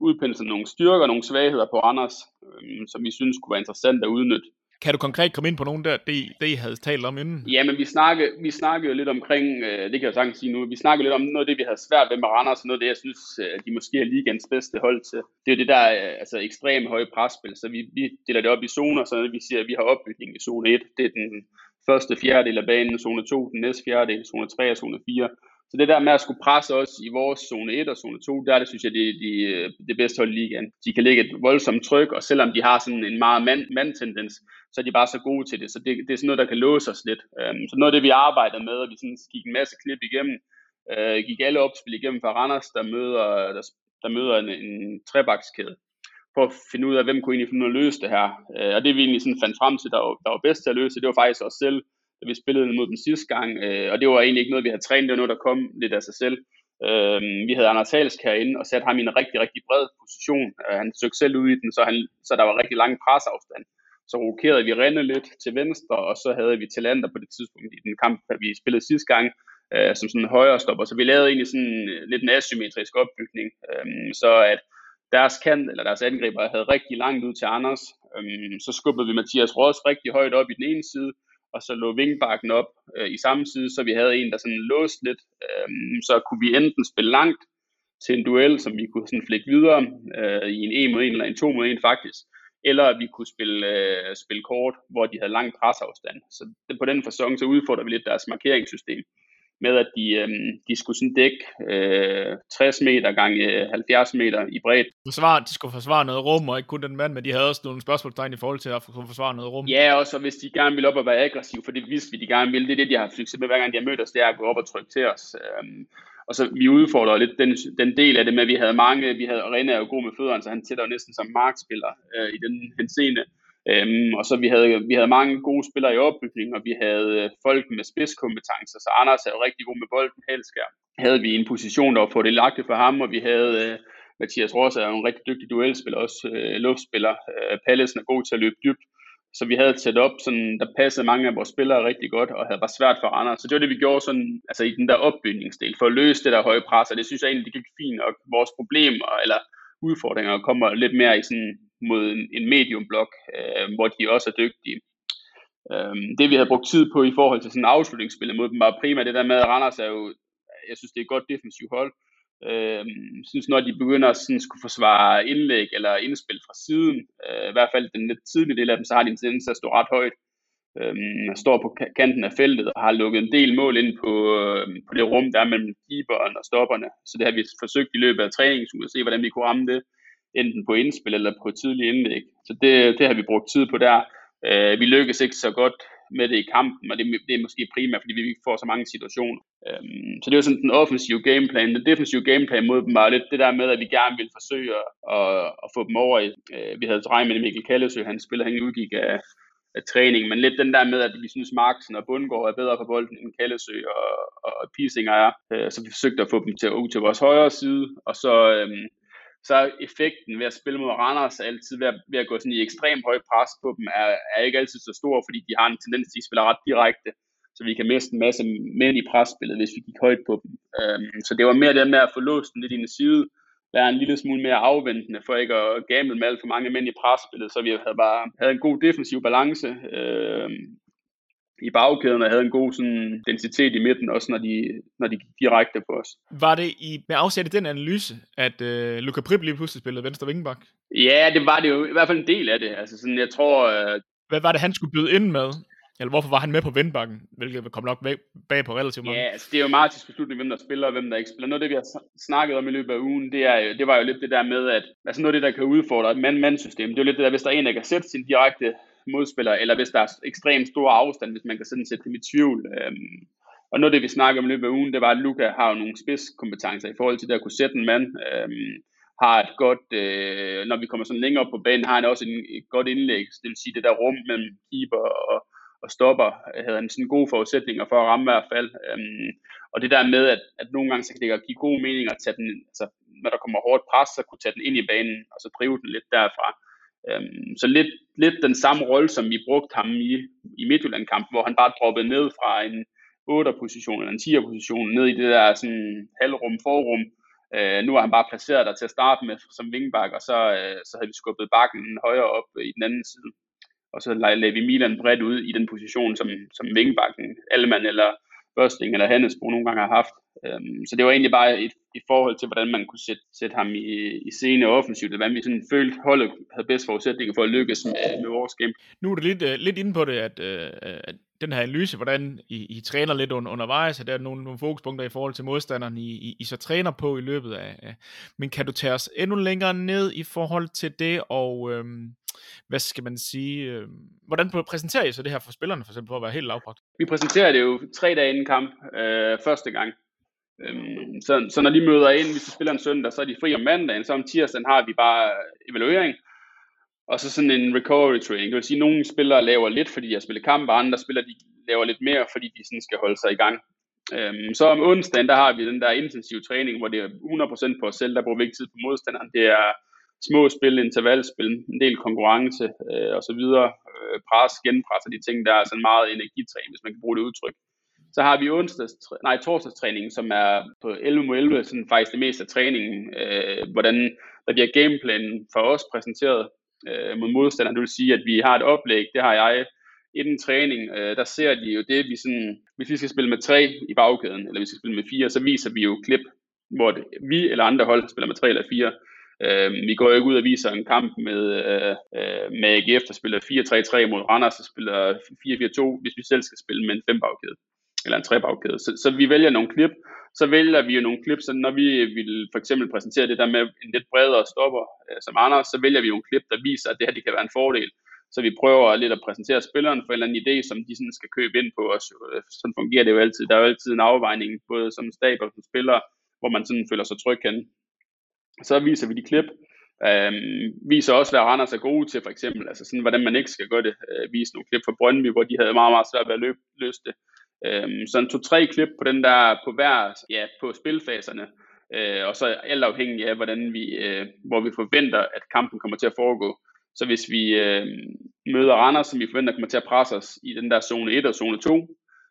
udpensle nogle styrker og nogle svagheder på Randers, øhm, som vi synes kunne være interessant at udnytte. Kan du konkret komme ind på nogen der, det, det I havde talt om inden? Ja, men vi snakkede, vi snakkede jo lidt omkring, øh, det kan jeg sagtens sige nu, vi snakkede lidt om noget af det, vi havde svært ved med Randers, og noget af det, jeg synes, øh, de måske er ligands bedste hold til. Det er jo det der øh, altså, ekstremt høje presspil, så vi, vi deler det op i zoner, så vi siger, at vi har opbygning i zone 1, det er den første fjerdedel af banen, zone 2, den næste fjerdedel, zone 3 og zone 4. Så det der med at skulle presse os i vores zone 1 og zone 2, der er det, synes jeg, det er de, øh, det bedste hold i ligaen. De kan lægge et voldsomt tryk, og selvom de har sådan en meget mand, mand-tendens, så er de bare så gode til det. Så det, det er sådan noget, der kan låse os lidt. Øhm, så noget af det, vi arbejder med, og vi sådan gik en masse klip igennem, øh, gik alle opspil igennem fra Randers, der møder, der, der møder en, en trebakskæde for at finde ud af, hvem kunne egentlig finde ud af at løse det her. Øh, og det vi egentlig sådan fandt frem til, der var, der var bedst til at løse, det var faktisk os selv da vi spillede mod dem sidste gang, øh, og det var egentlig ikke noget, vi havde trænet, det var noget, der kom lidt af sig selv. Øh, vi havde Anders Halsk herinde, og satte ham i en rigtig, rigtig bred position. Øh, han søgte selv ud i den, så, han, så der var rigtig lang presafstand. Så rokerede vi Renne lidt til venstre, og så havde vi Talander på det tidspunkt i den kamp, vi spillede sidste gang, øh, som sådan en højre stopper. Så vi lavede egentlig sådan øh, lidt en asymmetrisk opbygning, øh, så at deres kant, eller deres angriber, havde rigtig langt ud til Anders. Øh, så skubbede vi Mathias Ross rigtig højt op i den ene side, og så lå vingbakken op øh, i samme side, så vi havde en, der sådan låste lidt. Øh, så kunne vi enten spille langt til en duel, som vi kunne sådan flække videre øh, i en 1 mod 1 eller en 2 mod 1 faktisk, eller vi kunne spille, øh, spille kort, hvor de havde lang presafstand. Så det, på den fasong, så udfordrer vi lidt deres markeringssystem med, at de, øh, de skulle sådan dække øh, 60 meter gange 70 meter i bredt. Forsvar, de skulle forsvare noget rum, og ikke kun den mand, men de havde også nogle spørgsmålstegn i forhold til at forsvare noget rum. Ja, og så hvis de gerne ville op og være aggressive, for det vidste vi, de gerne ville. Det er det, de har succes med, hver gang de har mødt os, det er at gå op og trykke til os. Øhm, og så vi udfordrer lidt den, den del af det med, at vi havde mange, vi havde Arena er jo god med fødderne, så han tætter jo næsten som markspiller øh, i den henseende. Øhm, og så vi havde, vi havde mange gode spillere i opbygningen, og vi havde øh, folk med spidskompetencer, så Anders er jo rigtig god med bolden, Helskær. Havde vi en position, der var fordelagtig for ham, og vi havde øh, Mathias Ross er jo en rigtig dygtig duelspiller, også øh, luftspiller. Øh, Pallesen er god til at løbe dybt. Så vi havde et setup, sådan, der passede mange af vores spillere rigtig godt, og havde var svært for andre. Så det var det, vi gjorde sådan, altså i den der opbygningsdel, for at løse det der høje pres, og det synes jeg egentlig, det gik fint, og vores problemer, eller udfordringer, kommer lidt mere i sådan, mod en, en mediumblok, øh, hvor de også er dygtige. Øh, det vi havde brugt tid på i forhold til sådan afslutningsspillet afslutningsspil mod dem, var primært det der med, at Randers er jo, jeg synes, det er et godt defensivt hold, Øh, synes, når de begynder at sådan, skulle forsvare indlæg eller indspil fra siden, øh, i hvert fald den lidt tidlige del af dem, så har de en tendens til at stå ret højt. Øh, står på kanten af feltet og har lukket en del mål ind på, øh, på det rum, der er mellem keeperen og stopperne. Så det har vi forsøgt i løbet af træningen, at se, hvordan vi kunne ramme det, enten på indspil eller på tidlig indlæg. Så det, det har vi brugt tid på der. Øh, vi lykkedes ikke så godt med det i kampen, og det, det er måske primært, fordi vi ikke får så mange situationer. Øhm, så det er jo sådan den offensive gameplan. Den defensive gameplan mod dem var lidt det der med, at vi gerne ville forsøge at, at, at få dem over i. Øh, vi havde regnet med Mikkel Kallesø, han spiller, han udgik af, af træning, men lidt den der med, at vi synes, Marksen og Bundgaard er bedre på bolden end Kallesø og, og Pisinger er. Øh, så vi forsøgte at få dem til, at ud til vores højre side, og så, øhm, så er effekten ved at spille mod Randers altid ved at, ved at gå sådan i ekstremt høj pres på dem, er, er ikke altid så stor, fordi de har en tendens til at spille ret direkte, så vi kan miste en masse mænd i presspillet, hvis vi gik højt på dem. Øhm, så det var mere det med at få låst den lidt i den side, være en lille smule mere afventende, for ikke at gamble med alt for mange mænd i presspillet, så vi havde bare havde en god defensiv balance, øh, i bagkæden og havde en god sådan, densitet i midten, også når de, når de gik direkte på os. Var det i, med afsæt i den analyse, at øh, Luka Prip lige pludselig spillede venstre vingebak? Ja, det var det jo i hvert fald en del af det. Altså sådan, jeg tror... Øh... Hvad var det, han skulle byde ind med? Eller hvorfor var han med på vindbakken, hvilket kom nok bag på relativt meget? Ja, altså, det er jo meget til beslutning, hvem der spiller og hvem der ikke spiller. Noget af det, vi har snakket om i løbet af ugen, det, er, det var jo lidt det der med, at altså noget af det, der kan udfordre et mand-mand-system, det er jo lidt det der, hvis der er en, der kan sætte sin direkte modspiller, eller hvis der er ekstremt stor afstand, hvis man kan sådan sætte dem i tvivl. Øhm, og noget af det, vi snakker om i løbet af ugen, det var, at Luca har jo nogle spidskompetencer i forhold til det at kunne sætte en mand. Øhm, har et godt, øh, når vi kommer sådan længere op på banen, har han også en, et godt indlæg, det vil sige det der rum mellem keeper og, og stopper, øh, havde han sådan gode forudsætninger for at ramme i hvert fald. Øhm, og det der med, at, at nogle gange så kan det give god mening at tage den, altså når der kommer hårdt pres, så kunne tage den ind i banen, og så drive den lidt derfra. Øhm, så lidt, lidt den samme rolle, som vi brugte ham i, i Midtjylland-kampen, hvor han bare droppede ned fra en 8'er-position eller en 10'er-position, ned i det der sådan halvrum, forrum. Øh, nu er han bare placeret der til at starte med som vingbak, og så, øh, så havde vi skubbet bakken højere op i den anden side. Og så lagde vi Milan bredt ud i den position, som, som vingbakken, Alman eller Børsting eller Hannesbo nogle gange har haft. Øhm, så det var egentlig bare et, i forhold til, hvordan man kunne sætte, sætte ham i, i scene offensivt, hvordan vi sådan følte, holdet havde bedst forudsætninger for at lykkes med, med vores game. Nu er du lidt, uh, lidt inde på det, at, uh, at den her analyse, hvordan I, I træner lidt un, undervejs, at der er nogle, nogle fokuspunkter i forhold til modstanderen, I, I, I så træner på i løbet af, af. Men kan du tage os endnu længere ned i forhold til det, og øhm, hvad skal man sige, øh, hvordan præsenterer I så det her for spillerne, for eksempel, for at være helt lavpragt? Vi præsenterer det jo tre dage inden kamp, øh, første gang. Øhm, så, så når de møder ind, hvis de spiller en søndag, så er de fri om mandagen, så om tirsdagen har vi bare evaluering, og så sådan en recovery training. Det vil sige, at nogle spillere laver lidt, fordi de har spillet kamp, og andre spillere de laver lidt mere, fordi de sådan skal holde sig i gang. Øhm, så om onsdagen, der har vi den der intensive træning, hvor det er 100% på os selv, der bruger vi ikke tid på modstanderen. Det er små spil, intervalspil, en del konkurrence øh, og så videre, øh, pres, genpres og de ting, der er sådan meget energitræning, hvis man kan bruge det udtryk. Så har vi onsdags, nej, torsdagstræningen, som er på 11 mod 11, sådan faktisk det meste af træningen, øh, hvordan der bliver gameplanen for os præsenteret øh, mod modstanderen. Det vil sige, at vi har et oplæg, det har jeg inden træning, øh, der ser de jo det, vi sådan, hvis vi skal spille med tre i bagkæden, eller hvis vi skal spille med fire, så viser vi jo klip, hvor det, vi eller andre hold spiller med tre eller fire. Øh, vi går jo ikke ud og viser en kamp med, øh, øh med AGF, der spiller 4-3-3 mod Randers, der spiller 4-4-2, hvis vi selv skal spille med en fembagkæde eller en trebagkæde. Så, så vi vælger nogle klip, så vælger vi jo nogle klip, så når vi vil for eksempel præsentere det der med en lidt bredere stopper øh, som Anders, så vælger vi jo en klip, der viser, at det her det kan være en fordel. Så vi prøver lidt at præsentere spilleren for en eller anden idé, som de sådan skal købe ind på os. Øh, sådan fungerer det jo altid. Der er jo altid en afvejning, både som stab og som spiller, hvor man sådan føler sig tryg hen. Så viser vi de klip, Øhm, viser også, hvad Randers er gode til, for eksempel. Altså sådan, hvordan man ikke skal gøre det. Øh, vise nogle klip fra Brøndby, hvor de havde meget, meget svært ved at løbe, løse det. Øhm, sådan to-tre klip på den der, på hver, ja, på spilfaserne, øh, og så alt afhængig af, hvordan vi, øh, hvor vi forventer, at kampen kommer til at foregå. Så hvis vi, øh, møder Randers, som vi forventer kommer til at presse os i den der zone 1 og zone 2,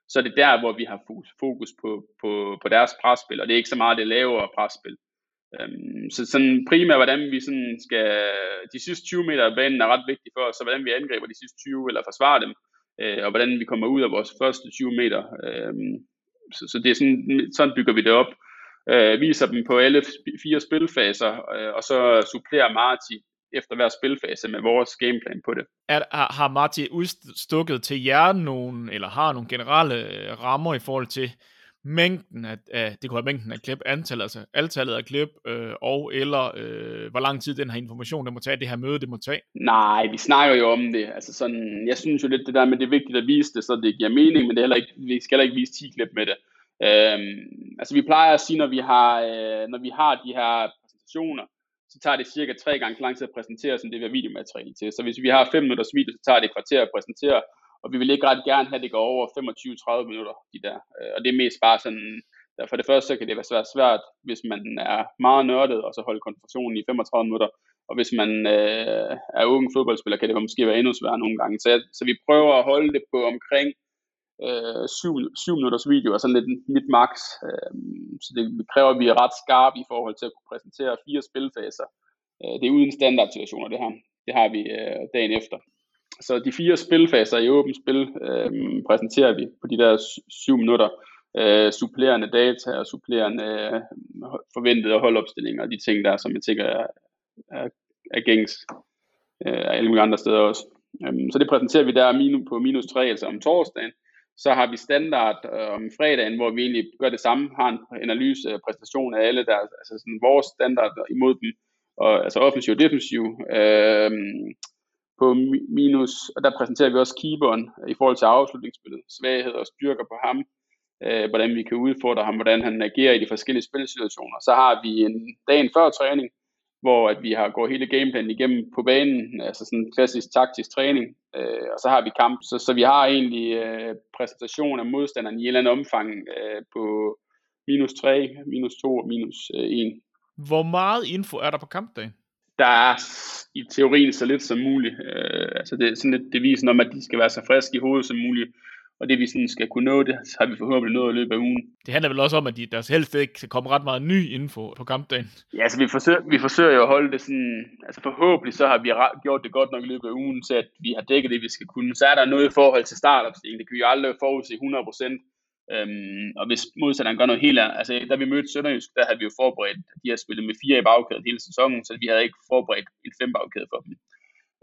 så er det der, hvor vi har fokus på, på, på deres presspil, og det er ikke så meget det lavere presspil. Øhm, så sådan primært, hvordan vi sådan skal, de sidste 20 meter af banen er ret vigtige for os, så hvordan vi angriber de sidste 20, eller forsvarer dem, øh, og hvordan vi kommer ud af vores første 20 meter. Øhm, så, så det er sådan, sådan bygger vi det op. Øh, viser dem på alle fire spilfaser, øh, og så supplerer Marti efter hver spilfase med vores gameplan på det. Er, har Marti udstukket til jer nogen, eller har nogle generelle øh, rammer i forhold til mængden af, af det kunne være mængden af klip, antallet, altså antallet af klip, øh, og eller øh, hvor lang tid den her information, det må tage, det her møde, det må tage? Nej, vi snakker jo om det. Altså sådan, jeg synes jo lidt det der med, det er vigtigt at vise det, så det giver mening, men det er heller ikke, vi skal heller ikke vise 10 klip med det. Øhm, altså vi plejer at sige, når vi har, øh, når vi har de her præsentationer, så tager det cirka tre gange så lang tid at præsentere, som det vi har videomateriale til. Så hvis vi har 5 minutters video, så tager det et kvarter at præsentere, og vi vil ikke ret gerne have, at det går over 25-30 minutter, de der. Øh, og det er mest bare sådan, for det første så kan det være svært, svært, hvis man er meget nørdet, og så holde koncentrationen i 35 minutter. Og hvis man øh, er ung fodboldspiller, kan det måske være endnu sværere nogle gange. Så, så vi prøver at holde det på omkring øh, 7, 7 minutters video, og sådan lidt mit max. Øh, så det kræver, at vi er ret skarpe i forhold til at kunne præsentere fire spilfaser. Øh, det er uden standardsituationer, det her. Det har vi øh, dagen efter. Så de fire spilfaser i åbent spil øh, præsenterer vi på de der syv minutter. Øh, supplerende data og supplerende øh, forventede holdopstillinger og de ting der, som jeg tænker er, er, er gængs øh, alle mulige andre steder også. Øhm, så det præsenterer vi der minu, på minus 3, altså om torsdagen. Så har vi standard øh, om fredagen, hvor vi egentlig gør det samme, har en analyse og præstation af alle der, altså sådan vores standard imod dem, og, altså offensiv og defensiv. Øh, på minus, og der præsenterer vi også keeperen i forhold til afslutningsspillet, svagheder og styrker på ham, øh, hvordan vi kan udfordre ham, hvordan han agerer i de forskellige spilsituationer. Så har vi en dagen før træning, hvor at vi har gået hele gameplanen igennem på banen, altså sådan en klassisk taktisk træning, øh, og så har vi kamp, så, så vi har egentlig øh, præsentation af modstanderen i en eller anden omfang øh, på minus 3, minus 2 og minus øh, 1. Hvor meget info er der på kampdagen? Der er i teorien så lidt som muligt. Øh, altså det er sådan lidt devisen om, at de skal være så friske i hovedet som muligt. Og det vi sådan skal kunne nå, det har vi forhåbentlig nået i løbet af ugen. Det handler vel også om, at de, der helst ikke kommer ret meget ny info på kampdagen. Ja, altså vi forsøger, vi forsøger jo at holde det sådan, altså forhåbentlig så har vi gjort det godt nok i løbet af ugen, så at vi har dækket det, vi skal kunne. Så er der noget i forhold til startopstillingen, det kan vi jo aldrig forudse 100%. Øhm, og hvis modstanderen gør noget helt andet, altså da vi mødte Sønderjysk, der havde vi jo forberedt, de har spillet med fire i bagkæden hele sæsonen, så vi havde ikke forberedt en fem bagkæde for dem.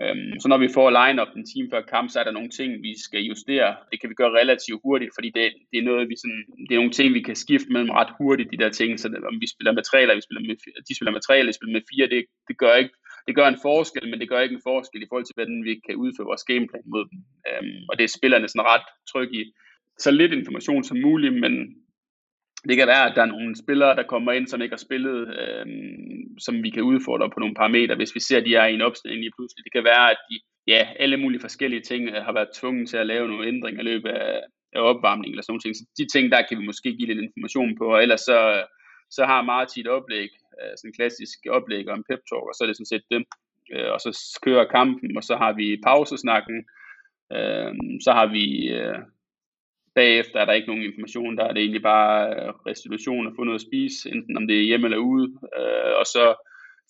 Øhm, så når vi får line-up en time før kamp, så er der nogle ting, vi skal justere. Det kan vi gøre relativt hurtigt, fordi det, det er noget, vi sådan, det er nogle ting, vi kan skifte mellem ret hurtigt, de der ting. Så om vi spiller med tre, eller vi spiller med, de spiller med tre, eller vi spiller med fire, det, det gør ikke det gør en forskel, men det gør ikke en forskel i forhold til, hvordan vi kan udføre vores gameplan mod dem. Øhm, og det er spillerne sådan ret trygge i så lidt information som muligt, men det kan være, at der er nogle spillere, der kommer ind, som ikke har spillet, øh, som vi kan udfordre på nogle parametre, hvis vi ser, at de er i en opstilling lige pludselig. Det kan være, at de, ja, alle mulige forskellige ting øh, har været tvunget til at lave nogle ændringer i løbet af, af opvarmning eller sådan noget. Så de ting, der kan vi måske give lidt information på, og ellers så, så har Martin et oplæg, øh, sådan en klassisk oplæg og en pep talk, og så er det sådan set det. Øh, og så kører kampen, og så har vi pausesnakken, øhm, så har vi øh, Bagefter er der ikke nogen information, der er det egentlig bare øh, restitution at få noget at spise, enten om det er hjemme eller ude, øh, og så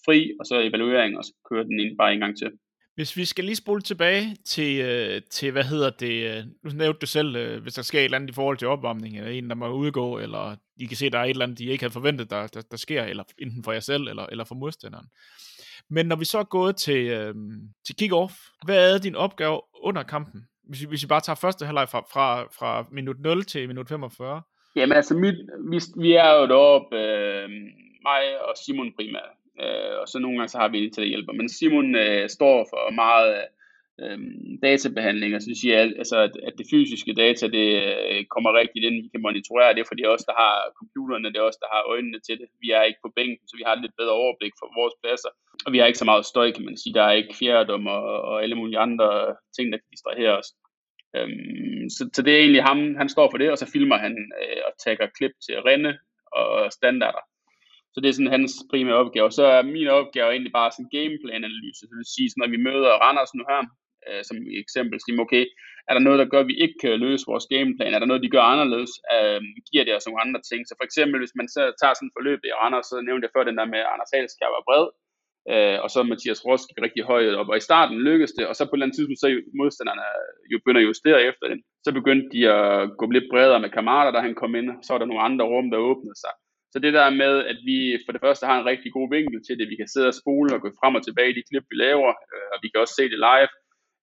fri, og så evaluering, og så kører den ind bare en gang til. Hvis vi skal lige spole tilbage til, øh, til hvad hedder det, øh, nu nævnte du selv, hvis der sker et eller andet i forhold til opvarmning, eller en, der må udgå, eller I kan se, der er et eller andet, de ikke havde forventet, der, der, der sker, eller enten for jer selv, eller, eller for modstanderen. Men når vi så er gået til, øh, til kick-off, hvad er din opgave under kampen? Hvis, hvis I bare tager første halvleg fra, fra, fra minut 0 til minut 45? Jamen altså, mit, vi, vi er jo deroppe, øh, mig og Simon primært, øh, og så nogle gange så har vi en til at hjælpe. Men Simon øh, står for meget øh, databehandling, og så det siger altså, at, at det fysiske data, det øh, kommer rigtigt ind, vi kan monitorere det, fordi det er os, der har computerne, det er os, der har øjnene til det. Vi er ikke på bænken, så vi har et lidt bedre overblik for vores pladser, og vi har ikke så meget støj, kan man sige. Der er ikke fjerdedom og, og alle mulige andre ting, der kan distrahere os. Øhm, så, så det er egentlig ham, han står for det, og så filmer han øh, og tager klip til rende og standarder. Så det er sådan hans primære opgave. Så er min opgave egentlig bare sådan gameplan-analyse. Så det vil sige, sådan, når vi møder Randers nu her, øh, som eksempel. Sige, okay, er der noget, der gør, at vi ikke kan løse vores gameplan? Er der noget, de gør anderledes? Øh, giver det os nogle andre ting? Så for eksempel, hvis man så tager sådan et forløb i Randers, så nævnte jeg før den der med, Anders Halskær var bred, øh, og så Mathias Rosk gik rigtig højt op, og i starten lykkedes det, og så på et eller andet tidspunkt, så modstanderne øh, jo begynder at justere efter det. Så begyndte de at gå lidt bredere med kammerater, da han kom ind, så var der nogle andre rum, der åbnede sig. Så det der med, at vi for det første har en rigtig god vinkel til det, vi kan sidde og spole og gå frem og tilbage i de klip, vi laver, øh, og vi kan også se det live.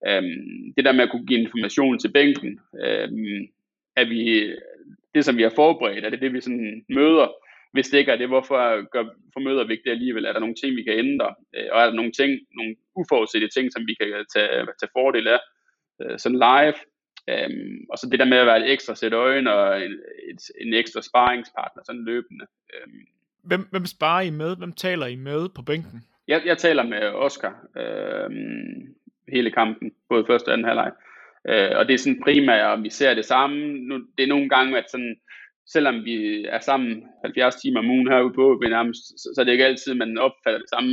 Øhm, det der med at kunne give information til bænken, øhm, er vi, det som vi har forberedt, er det det, vi sådan møder. Hvis det ikke er det, hvorfor gør, formøder vi ikke det alligevel? Er der nogle ting, vi kan ændre? Øh, og er der nogle ting, nogle uforudsete ting, som vi kan tage, tage fordel af? Øh, sådan live. Øhm, og så det der med at være et ekstra sæt øjne og en, et, en ekstra sparringspartner, sådan løbende. Øhm. Hvem, hvem sparer I med? Hvem taler I med på bænken? Jeg, jeg taler med Oscar øhm, hele kampen, både første og anden halvleg. Øh, og det er sådan primært, om vi ser det samme. Nu, det er nogle gange, at sådan, selvom vi er sammen 70 timer om ugen herude på, nærmest, så, så er det ikke altid, man opfatter det samme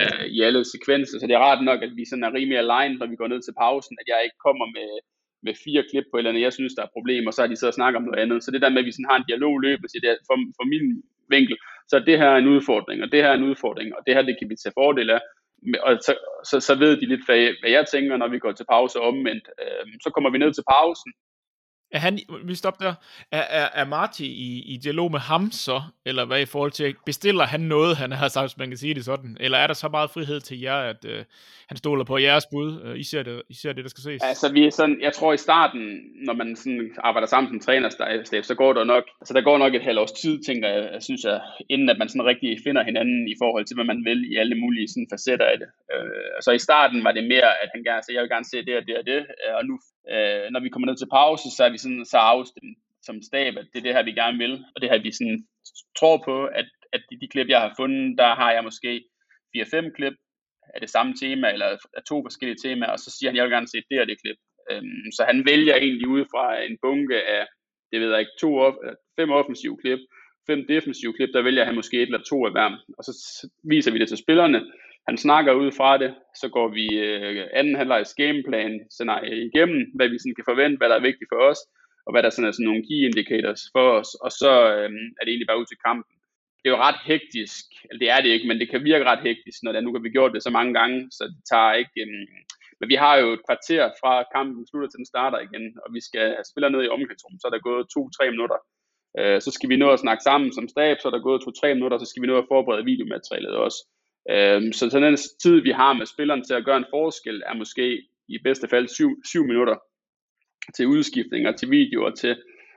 øh, i alle sekvenser. Så det er rart nok, at vi sådan er rimelig aligned, når vi går ned til pausen, at jeg ikke kommer med med fire klip på et eller andet, jeg synes, der er problemer, og så har de så snakket om noget andet. Så det der med, at vi sådan har en dialog løbende, så det er for, for min vinkel, så det her er en udfordring, og det her er en udfordring, og det her, det kan vi tage fordel af. Og så, så, så ved de lidt, hvad, hvad jeg tænker, når vi går til pause omvendt. Øh, så kommer vi ned til pausen, er han, vi stopper der, er, er, er Marty i, i dialog med ham så, eller hvad i forhold til, bestiller han noget, han har sagt, hvis man kan sige det sådan, eller er der så meget frihed til jer, at øh, han stoler på jeres bud, øh, I, ser det, I ser det, der skal ses? Altså vi er sådan, jeg tror i starten, når man sådan arbejder sammen som trænerstab, så går der nok, altså der går nok et halvt års tid, tænker jeg, jeg synes jeg, inden at man sådan rigtig finder hinanden i forhold til, hvad man vil i alle mulige sådan facetter af det. Øh, så i starten var det mere, at han gerne, så jeg vil gerne se det og det og det, øh, og nu øh, når vi kommer ned til pause, så er vi sådan så afstemt som stab, at det er det her, vi gerne vil, og det her, vi sådan tror på, at, at de, de klip, jeg har fundet, der har jeg måske 4-5 klip af det samme tema, eller af to forskellige temaer, og så siger han, jeg vil gerne se det og det klip. Øhm, så han vælger egentlig ud fra en bunke af, det ved jeg ikke, to off, fem offensive klip, fem defensive klip, der vælger han måske et eller to af hver, og så viser vi det til spillerne, han snakker ud fra det, så går vi øh, anden halvlejs gameplan scenarie igennem, hvad vi sådan kan forvente, hvad der er vigtigt for os, og hvad der sådan er sådan nogle key indicators for os, og så øh, er det egentlig bare ud til kampen. Det er jo ret hektisk, eller det er det ikke, men det kan virke ret hektisk, når det nu kan vi gjort det så mange gange, så det tager ikke... Øh, men vi har jo et kvarter fra kampen slutter til den starter igen, og vi skal altså, spille ned i omklædningsrummet, så er der gået to-tre minutter. Øh, så skal vi nå at snakke sammen som stab, så er der gået to-tre minutter, så skal vi nå at forberede videomaterialet også. Øhm, så sådan den tid, vi har med spilleren til at gøre en forskel, er måske i bedste fald 7, minutter til udskiftninger, til videoer, til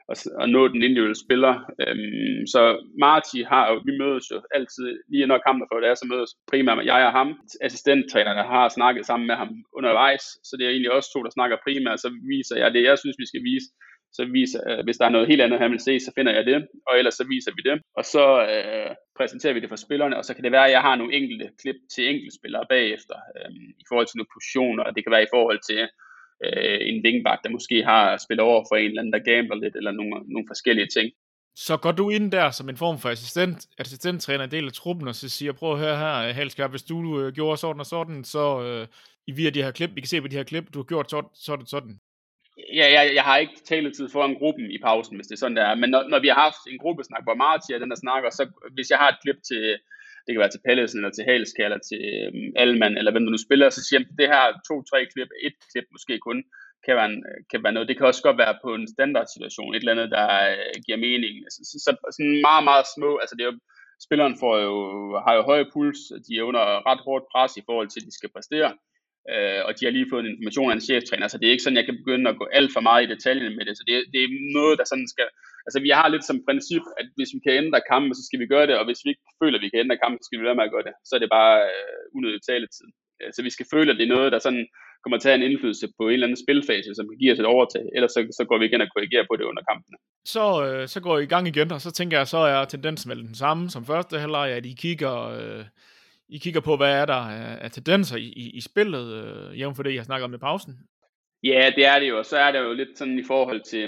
at, at nå den individuelle spiller. Øhm, så Marti har jo, vi mødes jo altid, lige når kampen for det er, så mødes primært med jeg og ham. Assistenttrænerne har snakket sammen med ham undervejs, så det er egentlig også to, der snakker primært, så viser jeg det, jeg synes, vi skal vise så viser, øh, hvis der er noget helt andet, han vil se, så finder jeg det, og ellers så viser vi det, og så øh, præsenterer vi det for spillerne, og så kan det være, at jeg har nogle enkelte klip til enkelte spillere bagefter, øh, i forhold til nogle positioner, og det kan være i forhold til øh, en wingback, der måske har spillet over for en eller anden, der gambler lidt, eller nogle, nogle forskellige ting. Så går du ind der som en form for assistent, assistenttræner, en del af truppen, og så siger, prøv at høre her, Halskær, hvis du øh, gjorde sådan og sådan, så øh, i via de her klip, vi kan se på de her klip, du har gjort sådan, sådan, sådan ja, jeg, jeg har ikke taletid foran gruppen i pausen, hvis det er sådan, der er. Men når, når vi har haft en gruppesnak, hvor Martia den der snakker, så hvis jeg har et klip til, det kan være til Pallesen, eller til Halske, eller til øhm, um, Alman, eller hvem der nu spiller, så siger jeg, det her to-tre klip, et klip måske kun, kan være, en, kan være noget. Det kan også godt være på en standard situation, et eller andet, der uh, giver mening. Så, så, så, sådan meget, meget små, altså det er jo, spilleren får jo, har jo høj puls, de er under ret hårdt pres i forhold til, at de skal præstere øh, og de har lige fået en information af en cheftræner, så det er ikke sådan, jeg kan begynde at gå alt for meget i detaljen med det, så det, det er noget, der sådan skal, altså vi har lidt som princip, at hvis vi kan ændre kampen, så skal vi gøre det, og hvis vi ikke føler, at vi kan ændre kampen, så skal vi være med at gøre det, så er det bare øh, unødig taletid. Øh, så vi skal føle, at det er noget, der sådan kommer til at have en indflydelse på en eller anden spilfase, som kan give os et overtag, ellers så, så går vi igen og korrigerer på det under kampene. Så, øh, så går I i gang igen, og så tænker jeg, så er tendensen vel den samme som første halvleg, at I kigger øh, i kigger på, hvad er der af tendenser i, i, i spillet, øh, jævnt for det, jeg snakker om i pausen? Ja, det er det jo, og så er det jo lidt sådan i forhold til,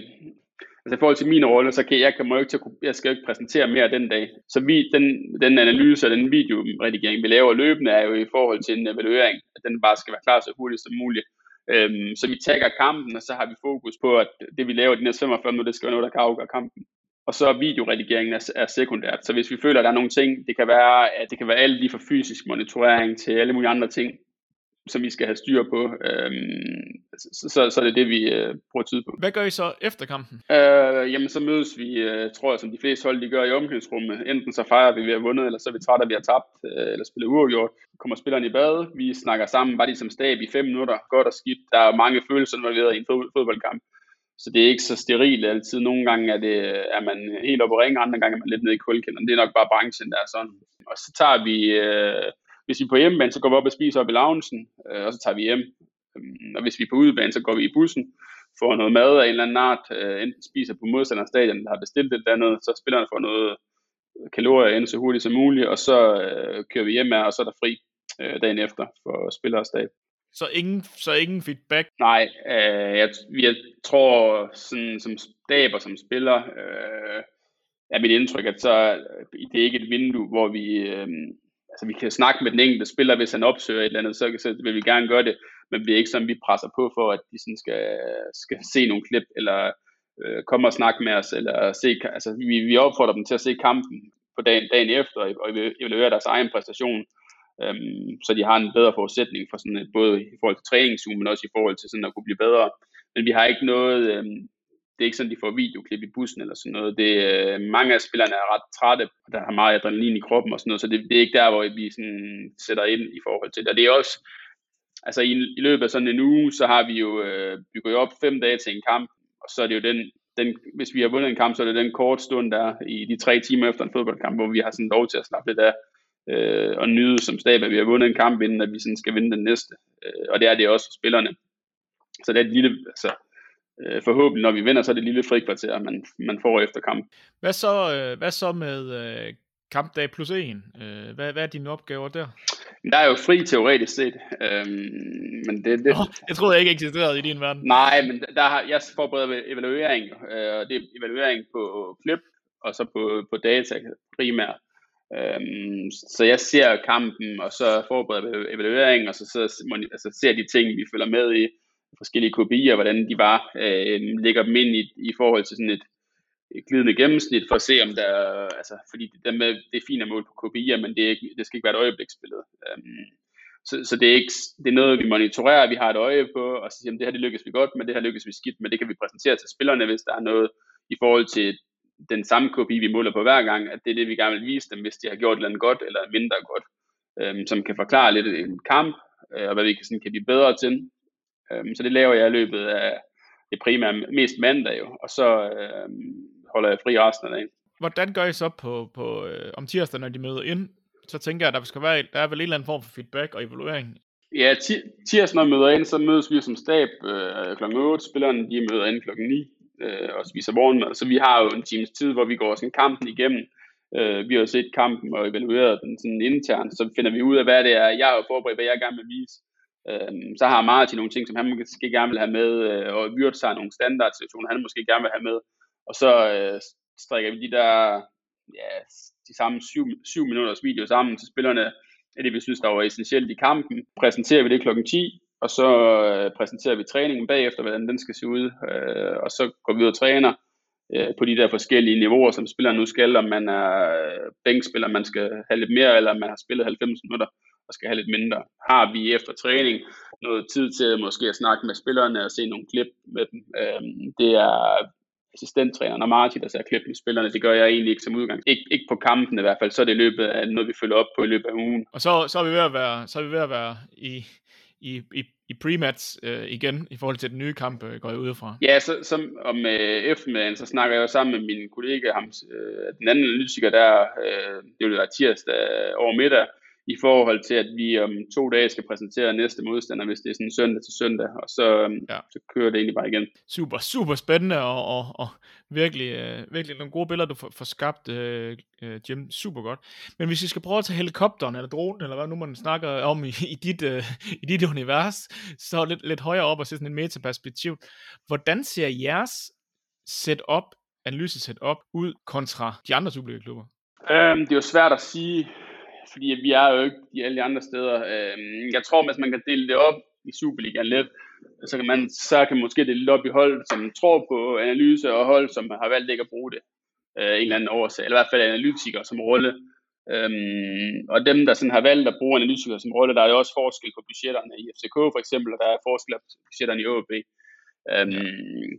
altså i forhold til min rolle, så kan jeg, kan ikke til, jeg skal jo ikke præsentere mere den dag. Så vi, den, den analyse og den videoredigering, vi laver løbende, er jo i forhold til en evaluering, at den bare skal være klar så hurtigt som muligt. Øhm, så vi tager kampen, og så har vi fokus på, at det vi laver de næste 45 minutter, det skal være noget, der kan afgøre kampen. Og så videoredigeringen er, er sekundært. Så hvis vi føler, at der er nogle ting, det kan være, at det kan være alt lige fra fysisk monitorering til alle mulige andre ting, som vi skal have styr på, øhm, så, så, så er det det, vi øh, bruger tid på. Hvad gør I så efter kampen? Øh, jamen, så mødes vi, øh, tror jeg, som de fleste hold, de gør i omklædningsrummet. Enten så fejrer vi, at vi har vundet, eller så er vi trætte, at vi har tabt, øh, eller spillet uafgjort. Kommer spillerne i bad, vi snakker sammen, bare ligesom stab i fem minutter, godt og skidt. Der er mange følelser involveret i en fodboldkamp. Så det er ikke så sterilt altid. Nogle gange er, det, er man helt oppe på ringen, andre gange er man lidt nede i kulkælderen. Det er nok bare branchen, der er sådan. Og så tager vi... Øh, hvis vi er på hjemmebane, så går vi op og spiser op i loungen, øh, og så tager vi hjem. Øhm, og hvis vi er på udebane, så går vi i bussen, får noget mad af en eller anden art, øh, enten spiser på modstanderens stadion, der har bestilt et andet, så spillerne får noget kalorier ind så hurtigt som muligt, og så øh, kører vi hjem af, og så er der fri øh, dagen efter for spillerstab. Så ingen, så ingen feedback? Nej, øh, jeg, jeg tror, sådan, som stab og som spiller, øh, er mit indtryk, at så øh, det er ikke et vindue, hvor vi, øh, altså vi kan snakke med den enkelte spiller, hvis han opsøger et eller andet, så, så vil vi gerne gøre det, men det er ikke sådan, vi presser på for, at de sådan skal, skal se nogle klip, eller øh, komme og snakke med os, eller se, altså vi, vi opfordrer dem til at se kampen på dagen, dagen efter, og evaluere deres egen præstation, øhm, så de har en bedre forudsætning for sådan et, både i forhold til træningsugen, men også i forhold til sådan at kunne blive bedre. Men vi har ikke noget, øhm, det er ikke sådan, de får videoklip i bussen eller sådan noget. Det, øh, mange af spillerne er ret trætte, og der har meget adrenalin i kroppen og sådan noget, så det, det er ikke der, hvor vi sådan sætter ind i forhold til det. Og det er også, altså i, i løbet af sådan en uge, så har vi jo øh, bygget jo op fem dage til en kamp, og så er det jo den, den, hvis vi har vundet en kamp, så er det den kort stund der i de tre timer efter en fodboldkamp, hvor vi har sådan lov til at slappe lidt af øh, og nyde som stab, at vi har vundet en kamp, inden at vi sådan skal vinde den næste. Øh, og det er det også for spillerne. Så det er et lille, altså, øh, forhåbentlig, når vi vinder, så er det et lille frikvarter, man, man får efter kamp. Hvad så, øh, hvad så med øh, kampdag plus en? Øh, hvad, hvad er dine opgaver der? Der er jo fri teoretisk set. Øhm, men det, det... Oh, jeg troede ikke eksisterede i din verden. Nej, men der har, jeg forbereder evaluering, øh, og det er evaluering på klip, og så på, på data primært. Øhm, så jeg ser kampen, og så forbereder evaluering, og så, så altså, ser de ting, vi følger med i, forskellige KPI'er, hvordan de var, øh, lægger dem ind i, i forhold til sådan et, et glidende gennemsnit, for at se om der, altså, fordi det, med, det er fint at måle på KPI'er, men det, er ikke, det skal ikke være et øjebliksbillede. Øhm, så, så det, er ikke, det er noget, vi monitorerer, vi har et øje på, og så siger, det her det lykkes vi godt men det her lykkes vi skidt men det kan vi præsentere til spillerne, hvis der er noget i forhold til den samme KPI, vi måler på hver gang, at det er det, vi gerne vil vise dem, hvis de har gjort noget godt eller mindre godt, um, som kan forklare lidt en kamp, uh, og hvad vi kan, sådan, kan blive bedre til. Um, så det laver jeg i løbet af det primære mest mandag jo, og så um, holder jeg fri resten af dagen. Hvordan gør I så på, på øh, om tirsdag, når de møder ind? Så tænker jeg, at der, skal være, der er vel en eller anden form for feedback og evaluering. Ja, tirsdag, når vi møder ind, så mødes vi som stab øh, kl. 8. Spillerne de møder ind kl. 9 øh, og spiser morgenmad. Så vi har jo en times tid, hvor vi går sådan kampen igennem. Øh, vi har set kampen og evalueret den sådan internt, så finder vi ud af, hvad det er. Jeg har jo forberedt, hvad jeg gerne vil vise. Øh, så har Martin nogle ting, som han måske gerne vil have med, øh, og Vyrt har nogle standardsituationer, han måske gerne vil have med. Og så øh, strikker vi de der, ja, de samme syv, syv minutters video sammen til spillerne, af det vi synes, der var essentielt i kampen. Præsenterer vi det klokken 10, og så øh, præsenterer vi træningen bagefter, hvordan den skal se ud, øh, og så går vi ud og træner øh, på de der forskellige niveauer, som spilleren nu skal, om man er øh, bænkspiller, man skal have lidt mere, eller man har spillet 90 minutter og skal have lidt mindre. Har vi efter træning noget tid til måske at snakke med spillerne og se nogle klip med dem. Øh, det er assistenttræneren og Martin, der ser klip med spillerne. Det gør jeg egentlig ikke som udgang. Ik- ikke på kampen i hvert fald, så er det i løbet af noget, vi følger op på i løbet af ugen. Og så, så er vi ved at være, så er vi ved at være i, i, i, i pre-match øh, igen, i forhold til den nye kamp, øh, går jeg ud fra. Ja, så, som om øh, eftermiddagen, så snakker jeg jo sammen med min kollega, ham, øh, den anden analytiker der, øh, det var tirsdag over middag, i forhold til, at vi om to dage skal præsentere næste modstander, hvis det er sådan søndag til søndag, og så, øhm, ja. så kører det egentlig bare igen. Super, super spændende, og, og, og virkelig, øh, virkelig nogle gode billeder, du får, får skabt, øh, øh, Jim. Super godt. Men hvis vi skal prøve at tage helikopteren, eller dronen, eller hvad nu man snakker om i, i, dit, øh, i dit univers, så lidt, lidt højere op og se sådan en metaperspektiv. Hvordan ser jeres setup, analyse setup ud kontra de andre Superliga-klubber? Øhm, det er jo svært at sige fordi vi er jo ikke i alle de andre steder. Øh, jeg tror, hvis man kan dele det op i Superligaen lidt, så kan man så kan måske det lidt op i hold, som tror på analyse, og hold, som har valgt ikke at bruge det øh, en eller anden årsag, eller i hvert fald analytikere som rolle. Øhm, og dem, der sådan har valgt at bruge analytikere som rolle, der er jo også forskel på budgetterne i FCK for eksempel, og der er forskel på budgetterne i OB. Øhm,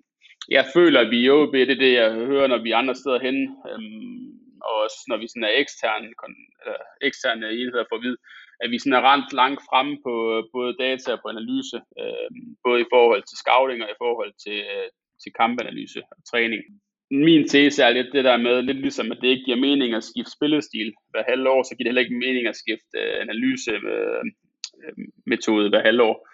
jeg føler, at vi i OB, det er det, jeg hører, når vi er andre steder hen, øhm, og også når vi sådan er eksterne, eller eksterne enheder for at at vi sådan er rent langt fremme på både data og på analyse, øh, både i forhold til scouting og i forhold til, øh, til kampanalyse og træning min tese er lidt det der med, lidt ligesom at det ikke giver mening at skifte spillestil hver halvår, så giver det heller ikke mening at skifte øh, analyse øh, øh metode hver halvår,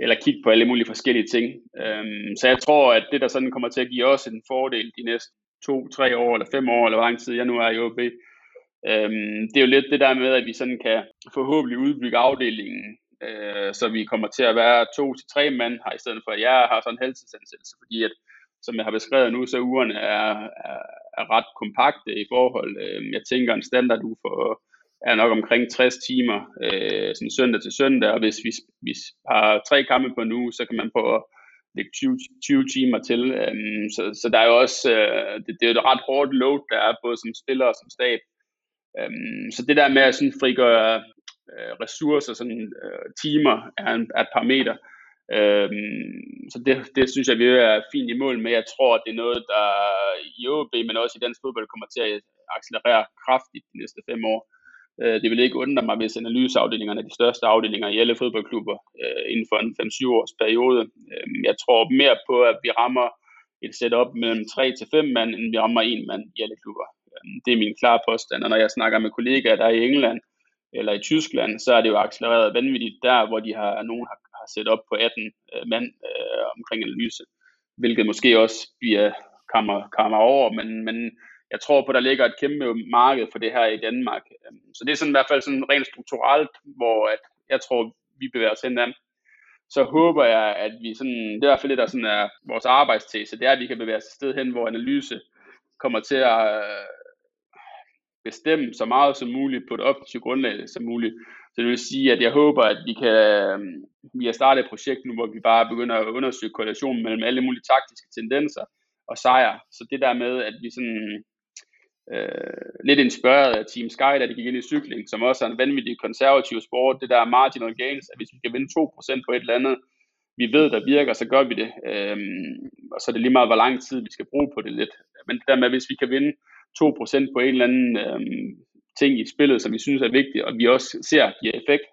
eller kigge på alle mulige forskellige ting. Øhm, så jeg tror, at det der sådan kommer til at give os en fordel de næste to, tre år, eller fem år, eller hvor lang tid jeg nu er i OB, Øhm, det er jo lidt det der med, at vi sådan kan forhåbentlig udbygge afdelingen, øh, så vi kommer til at være to til tre mand her, i stedet for at jeg har sådan en heltidsansættelse, fordi at som jeg har beskrevet nu, så ugerne er, er, er ret kompakte i forhold. Øh, jeg tænker, en standard uge for, er nok omkring 60 timer, øh, sådan søndag til søndag, og hvis vi, vi har tre kampe på en uge, så kan man på lægge 20, 20 timer til. Øhm, så, så der er jo også, øh, det, det er jo et ret hårdt load, der er både som spiller og som stab. Øhm, så det der med at sådan frigøre øh, ressourcer, sådan øh, timer, er, en, er et parameter. Øhm, så det, det synes jeg, vi er fint i mål med. Jeg tror, at det er noget, der i OB, men også i dansk fodbold, kommer til at accelerere kraftigt de næste fem år. Øh, det vil ikke undre mig, hvis analyseafdelingerne er de største afdelinger i alle fodboldklubber øh, inden for en 5-7 års periode. Øh, jeg tror mere på, at vi rammer et setup mellem 3 til 5 mand, end vi rammer en mand i alle klubber. Øh, det er min klare påstand, og når jeg snakker med kollegaer, der er i England eller i Tyskland, så er det jo accelereret vanvittigt der, hvor de har, nogen har har set op på 18 øh, mand øh, omkring analyse, hvilket måske også bliver kammer, kammer over, men, men jeg tror på, at der ligger et kæmpe marked for det her i Danmark. Øhm, så det er sådan i hvert fald sådan rent strukturelt, hvor at jeg tror, vi bevæger os hen Så håber jeg, at vi sådan, det er i hvert fald det, der sådan er vores arbejdstese, det er, at vi kan bevæge os et sted hen, hvor analyse kommer til at øh, bestemme så meget som muligt på et objektivt grundlag som muligt. Så det vil sige, at jeg håber, at vi kan, øhm, vi har startet et projekt nu, hvor vi bare begynder at undersøge korrelationen mellem alle mulige taktiske tendenser og sejre. Så det der med, at vi sådan øh, lidt inspireret af Team Sky, da de gik ind i cykling, som også er en vanvittig konservativ sport, det der marginal gains, at hvis vi kan vinde 2% på et eller andet, vi ved, der virker, så gør vi det. Øhm, og så er det lige meget, hvor lang tid vi skal bruge på det lidt. Men det der med, hvis vi kan vinde 2% på en eller anden øhm, ting i spillet, som vi synes er vigtigt, og vi også ser giver effekt,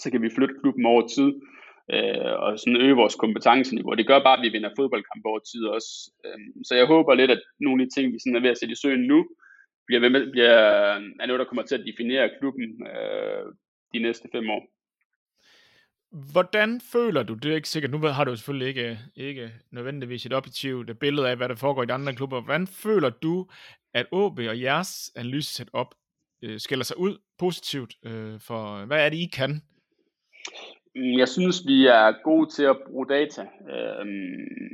så kan vi flytte klubben over tid øh, og sådan øge vores kompetenceniveau. Det gør bare, at vi vinder fodboldkampe over tid også. Øh, så jeg håber lidt, at nogle af de ting, vi sådan er ved at sætte i søen nu, bliver, bliver, er noget, der kommer til at definere klubben øh, de næste fem år. Hvordan føler du, det er ikke sikkert, nu har du selvfølgelig ikke, ikke nødvendigvis et objektivt billede af, hvad der foregår i de andre klubber. Hvordan føler du, at OB og jeres analysesæt op øh, skiller sig ud positivt øh, for, hvad er det, I kan? Mm, jeg synes, vi er gode til at bruge data øh,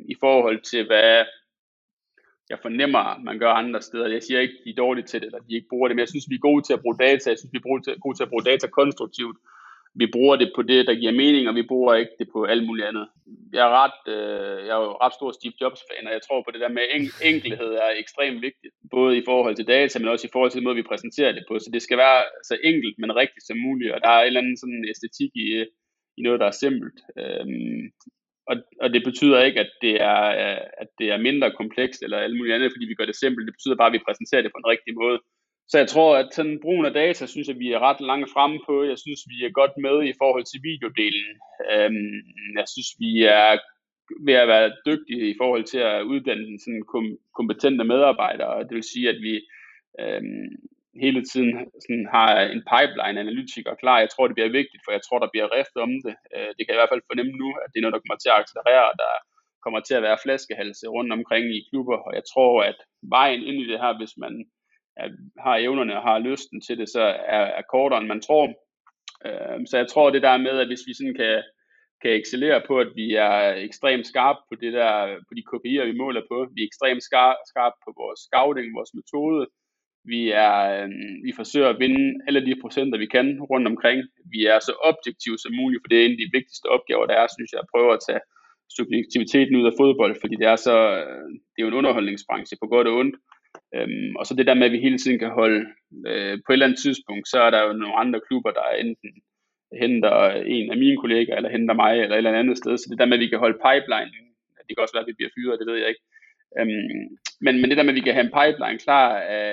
i forhold til, hvad jeg fornemmer, man gør andre steder. Jeg siger ikke, de er dårlige til det, eller de ikke bruger det, men jeg synes, vi er gode til at bruge data. Jeg synes, vi er gode til, gode til at bruge data konstruktivt vi bruger det på det, der giver mening, og vi bruger ikke det på alt muligt andet. Jeg er, ret, øh, jeg er jo ret stor Steve Jobs-fan, og jeg tror på det der med en- enkelhed er ekstremt vigtigt, både i forhold til data, men også i forhold til den måde, vi præsenterer det på. Så det skal være så enkelt, men rigtigt som muligt, og der er en eller anden sådan æstetik i, i noget, der er simpelt. Øhm, og, og det betyder ikke, at det, er, at det er mindre komplekst eller alt muligt andet, fordi vi gør det simpelt. Det betyder bare, at vi præsenterer det på en rigtig måde. Så jeg tror, at sådan brugen af data, synes jeg, vi er ret langt fremme på. Jeg synes, vi er godt med i forhold til videodelen. Øhm, jeg synes, vi er ved at være dygtige i forhold til at uddanne sådan kom- kompetente medarbejdere. Det vil sige, at vi øhm, hele tiden sådan har en pipeline analytikere klar. Jeg tror, det bliver vigtigt, for jeg tror, der bliver rift om det. Øh, det kan jeg i hvert fald fornemme nu, at det er noget, der kommer til at accelerere, og der kommer til at være flaskehalse rundt omkring i klubber. Og jeg tror, at vejen ind i det her, hvis man har evnerne og har lysten til det, så er, er kortere, end man tror. Øh, så jeg tror det der med, at hvis vi sådan kan, kan excellere på, at vi er ekstremt skarpe på det der, på de KPI'er, vi måler på. Vi er ekstremt skarpe skarp på vores scouting, vores metode. Vi, er, øh, vi forsøger at vinde alle de procenter, vi kan rundt omkring. Vi er så objektive som muligt, for det er en af de vigtigste opgaver, der er, synes jeg, at prøve at tage subjektiviteten ud af fodbold, fordi det er så, øh, det er jo en underholdningsbranche på godt og ondt. Øhm, og så det der med, at vi hele tiden kan holde, øh, på et eller andet tidspunkt, så er der jo nogle andre klubber, der enten henter en af mine kollegaer, eller henter mig, eller et eller andet sted. Så det der med, at vi kan holde pipeline, det kan også være, at vi bliver fyret, det ved jeg ikke. Øhm, men, men det der med, at vi kan have en pipeline klar af,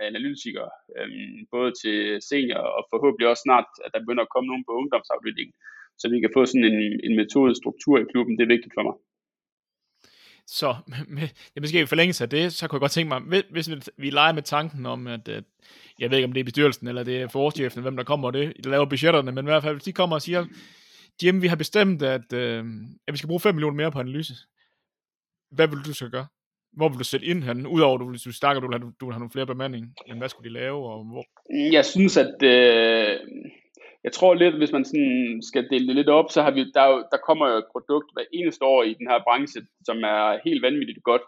af analytikere, øhm, både til senior og forhåbentlig også snart, at der begynder at komme nogen på ungdomsafdelingen, så vi kan få sådan en, en metodestruktur i klubben, det er vigtigt for mig. Så (laughs) med, ja, måske i forlængelse af det, så kunne jeg godt tænke mig, hvis, vi, vi leger med tanken om, at, at jeg ved ikke, om det er bestyrelsen, eller det er forårschefen, hvem der kommer og det, der laver budgetterne, men i hvert fald, hvis de kommer og siger, Jim, vi har bestemt, at, øh, at vi skal bruge 5 millioner mere på analyse. Hvad vil du så gøre? Hvor vil du sætte ind han? Udover, du, du snakker, du vil have, du vil have nogle flere bemanding, men hvad skulle de lave? Og hvor? Jeg synes, at øh, jeg tror lidt, hvis man sådan skal dele det lidt op, så har vi, der, der kommer jo et produkt hver eneste år i den her branche, som er helt vanvittigt godt.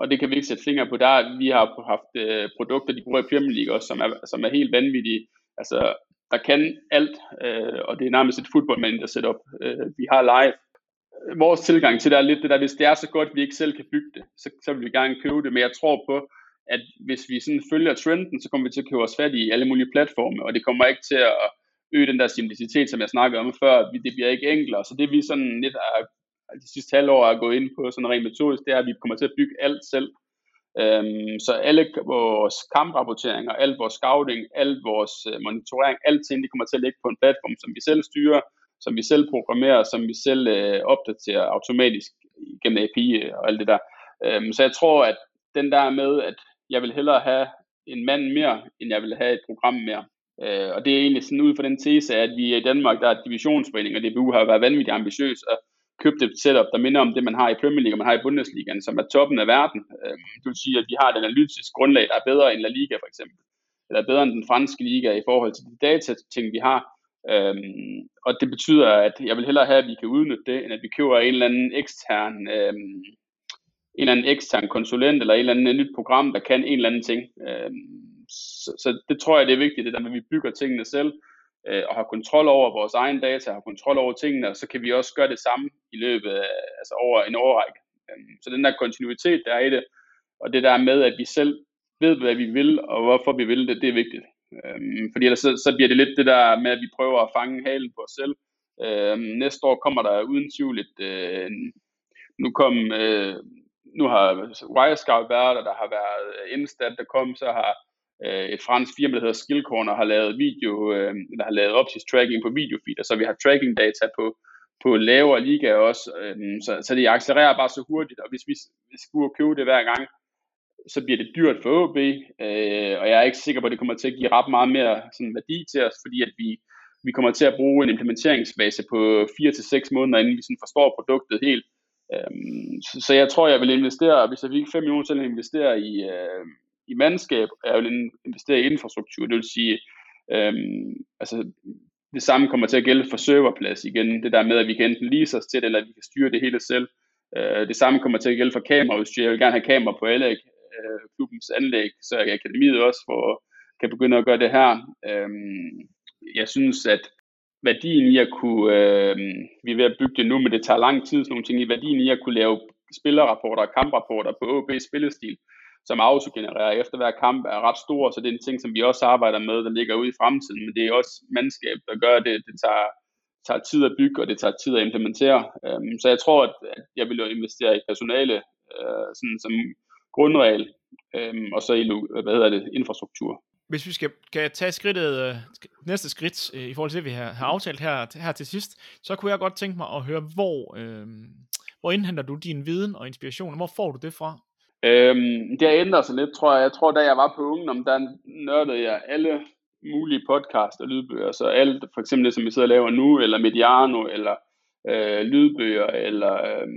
Og det kan vi ikke sætte fingre på. Der, vi har haft øh, produkter, de bruger i Premier League også, som er, som er helt vanvittige. Altså, der kan alt, øh, og det er nærmest et fodboldmanager setup. Øh, vi har live. Vores tilgang til det er lidt det der, hvis det er så godt, vi ikke selv kan bygge det, så, så vil vi gerne købe det. Men jeg tror på, at hvis vi sådan følger trenden, så kommer vi til at købe os fat i alle mulige platforme, og det kommer ikke til at øge den der simplicitet, som jeg snakkede om før. Det bliver ikke enklere, så det vi sådan lidt er, de sidste halvår er gået ind på sådan rent metodisk, det er, at vi kommer til at bygge alt selv. Øhm, så alle vores kamprapporteringer, alt vores scouting, alt vores øh, monitorering, alting, det kommer til at ligge på en platform, som vi selv styrer, som vi selv programmerer, som vi selv øh, opdaterer automatisk gennem API øh, og alt det der. Øhm, så jeg tror, at den der med, at jeg vil hellere have en mand mere, end jeg vil have et program mere. Øh, og det er egentlig sådan ud fra den tese, at vi i Danmark, der er divisionsforening, og DBU har været vanvittigt ambitiøs og købt et setup, der minder om det, man har i Premier League og man har i Bundesligaen, som er toppen af verden. Øh, det vil sige, at vi har et analytisk grundlag, der er bedre end La Liga for eksempel, eller bedre end den franske liga i forhold til de datating, vi har. Øhm, og det betyder, at jeg vil hellere have, at vi kan udnytte det, end at vi køber en eller anden ekstern, øhm, en eller anden ekstern konsulent, eller en eller anden nyt program, der kan en eller anden ting. Øhm, så, så det tror jeg, det er vigtigt, det der med, at vi bygger tingene selv, øh, og har kontrol over vores egen data, har kontrol over tingene, og så kan vi også gøre det samme i løbet af, altså over en årrække. Øhm, så den der kontinuitet, der er i det, og det der med, at vi selv ved, hvad vi vil, og hvorfor vi vil det, det er vigtigt. Øhm, fordi ellers så, så bliver det lidt det der med, at vi prøver at fange halen på os selv. Øhm, næste år kommer der uden tvivl et, øh, nu kom, øh, nu har Wirescout været der, der har været Instat, der kom, så har øh, et fransk firma, der hedder Skillcorner, har lavet video, øh, der har lavet optisk tracking på videofeed, så vi har tracking data på, på lavere liga også, øh, så, så det accelererer bare så hurtigt, og hvis vi, vi skulle købe det hver gang, så bliver det dyrt for OB, øh, og jeg er ikke sikker på, at det kommer til at give ret meget mere sådan, værdi til os, fordi at vi, vi kommer til at bruge en implementeringsfase på 4-6 måneder, inden vi sådan forstår produktet helt. Øhm, så, så jeg tror, jeg vil investere, hvis jeg fik 5 millioner til at investere i, øh, i mandskab, jeg vil investere i infrastruktur. Det vil sige, øh, altså det samme kommer til at gælde for serverplads igen. Det der med, at vi kan enten lease os til det, eller at vi kan styre det hele selv. Øh, det samme kommer til at gælde for kameraudstyr. Jeg vil gerne have kamera på alle øh, klubbens anlæg, så akademiet også for, kan begynde at gøre det her. Øhm, jeg synes, at værdien i at kunne, øh, vi er ved at bygge det nu, men det tager lang tid, sådan nogle ting, i værdien i at kunne lave spillerrapporter og kamprapporter på OB spillestil, som autogenererer efter hver kamp, er ret stor, så det er en ting, som vi også arbejder med, der ligger ude i fremtiden, men det er også mandskab, der gør det. Det tager, tager tid at bygge, og det tager tid at implementere. Øhm, så jeg tror, at, at jeg vil investere i personale øh, sådan som grundregel, um, og så hvad hedder det, infrastruktur. Hvis vi skal, skal tage skridtet, uh, næste skridt uh, i forhold til det, vi har, har aftalt her, her til sidst, så kunne jeg godt tænke mig at høre, hvor, uh, hvor indhenter du din viden og inspiration, og hvor får du det fra? Øhm, det har ændret sig lidt, tror jeg. Jeg tror, da jeg var på Ungdom, der nørdede jeg alle mulige podcast og lydbøger. Så alt, for eksempel det, som vi sidder og laver nu, eller Mediano, eller øh, lydbøger, eller øh,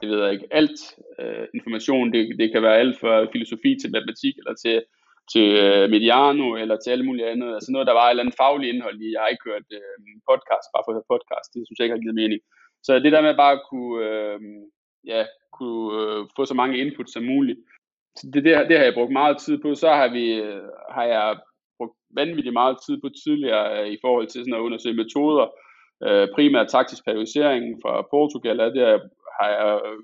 det ved jeg ikke, alt øh, information. Det, det kan være alt fra filosofi til matematik, eller til, til øh, Mediano, eller til alt muligt andet. Altså noget, der var et eller andet fagligt indhold i. Jeg har ikke hørt øh, podcast, bare for at høre podcast. Det synes jeg ikke har givet mening. Så det der med bare at kunne... Øh, ja, kunne øh, få så mange input som muligt. Så det, det, det har jeg brugt meget tid på. Så har, vi, øh, har jeg brugt vanvittigt meget tid på tidligere øh, i forhold til sådan at undersøge metoder. Øh, primært taktisk periodisering fra Portugal, det har jeg øh,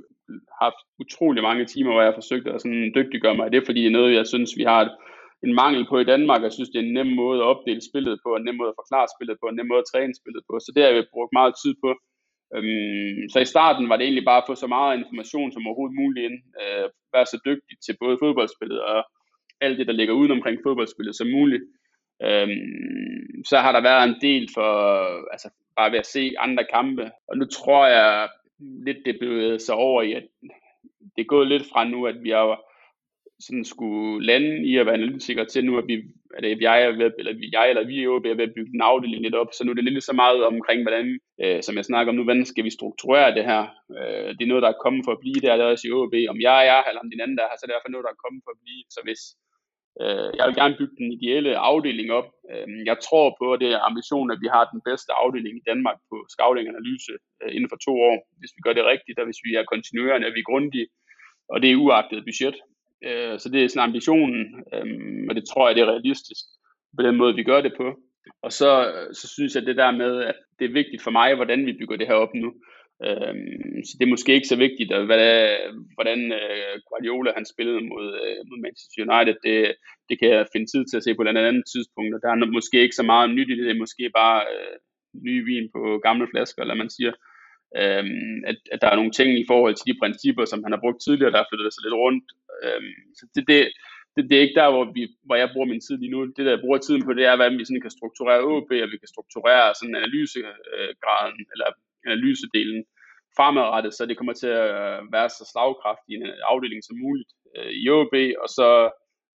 haft utrolig mange timer, hvor jeg har forsøgt at sådan dygtiggøre mig Det det, fordi det er noget, jeg synes, vi har en mangel på i Danmark. Jeg synes, det er en nem måde at opdele spillet på, en nem måde at forklare spillet på, en nem måde at træne spillet på. Så det har jeg brugt meget tid på. Øhm, så i starten var det egentlig bare at få så meget information som overhovedet muligt ind. Øh, være så dygtig til både fodboldspillet og alt det, der ligger uden omkring fodboldspillet som muligt. Øhm, så har der været en del for, altså bare ved at se andre kampe. Og nu tror jeg lidt, det bevæget sig over i, at det er gået lidt fra nu, at vi har sådan skulle lande i at være analytikere til nu, at vi, at jeg, er ved, eller jeg eller vi er ved at bygge en afdeling lidt op, så nu er det lidt så meget omkring, hvordan, øh, som jeg snakker om nu, hvordan skal vi strukturere det her? Øh, det er noget, der er kommet for at blive, det er det også i OB. Om jeg er eller om den anden der er, så er det i hvert fald noget, der er kommet for at blive. Så hvis, øh, jeg vil gerne bygge den ideelle afdeling op. Øh, jeg tror på, at det er ambitionen, at vi har den bedste afdeling i Danmark på scouting analyse øh, inden for to år, hvis vi gør det rigtigt, og hvis vi er kontinuerende, at vi er grundige, og det er uagtet budget. Øh, så det er sådan ambitionen, øh, og det tror jeg, det er realistisk på den måde, vi gør det på. Og så, så synes jeg det der med, at det er vigtigt for mig, hvordan vi bygger det her op nu. Øh, så det er måske ikke så vigtigt, at, hvad, hvordan øh, Guardiola han spillede mod, øh, mod Manchester United. Det, det kan jeg finde tid til at se på et eller andet tidspunkt. Og der er måske ikke så meget nyt i det. Det er måske bare øh, ny vin på gamle flasker, eller man siger. Øhm, at, at der er nogle ting i forhold til de principper, som han har brugt tidligere, der har flyttet sig lidt rundt. Øhm, så det, det, det, det er ikke der, hvor, vi, hvor jeg bruger min tid lige nu. Det, der jeg bruger tiden på, det er, hvordan vi sådan kan strukturere OB, og vi kan strukturere sådan analysegraden, eller analysedelen fremadrettet, så det kommer til at være så slagkraftig en afdeling som muligt øh, i OB, og så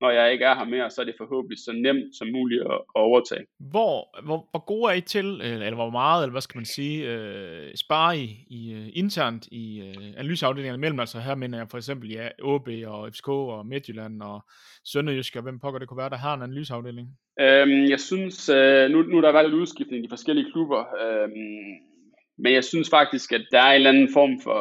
når jeg ikke er her mere, så er det forhåbentlig så nemt som muligt at, at overtage. Hvor, hvor, hvor gode er I til, eller hvor meget, eller hvad skal man sige, øh, spare I, I internt i øh, analyseafdelingerne mellem, altså her mener jeg for eksempel ja, OB og FCK og Midtjylland og Sønderjysk, og hvem pokker det kunne være, der har en analyseafdeling? Øhm, jeg synes, øh, nu, nu der har været lidt udskiftning i de forskellige klubber, øh, men jeg synes faktisk, at der er en eller anden form for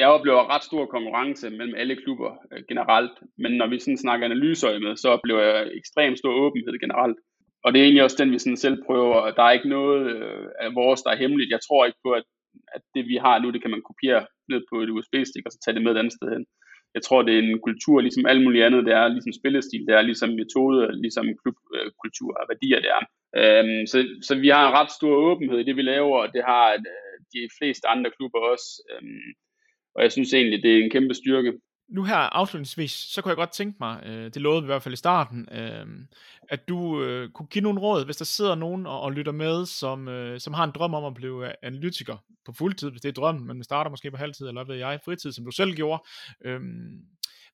jeg oplever ret stor konkurrence mellem alle klubber øh, generelt, men når vi sådan snakker analyser med, så oplever jeg ekstremt stor åbenhed generelt. Og det er egentlig også den, vi sådan selv prøver. Der er ikke noget øh, af vores, der er hemmeligt. Jeg tror ikke på, at, at det vi har nu, det kan man kopiere ned på et USB-stik og så tage det med et andet sted hen. Jeg tror, det er en kultur, ligesom alt muligt andet. Det er ligesom spillestil, det er ligesom metode, ligesom klubkultur øh, og værdier, det er. Øhm, så, så vi har en ret stor åbenhed i det, vi laver, og det har øh, de fleste andre klubber også. Øhm, og jeg synes egentlig, det er en kæmpe styrke. Nu her afslutningsvis, så kunne jeg godt tænke mig, øh, det lovede vi i hvert fald i starten, øh, at du øh, kunne give nogle råd, hvis der sidder nogen og, og lytter med, som, øh, som har en drøm om at blive analytiker på fuldtid, hvis det er drømmen, men starter måske på halvtid, eller hvad ved jeg, fritid, som du selv gjorde. Øh,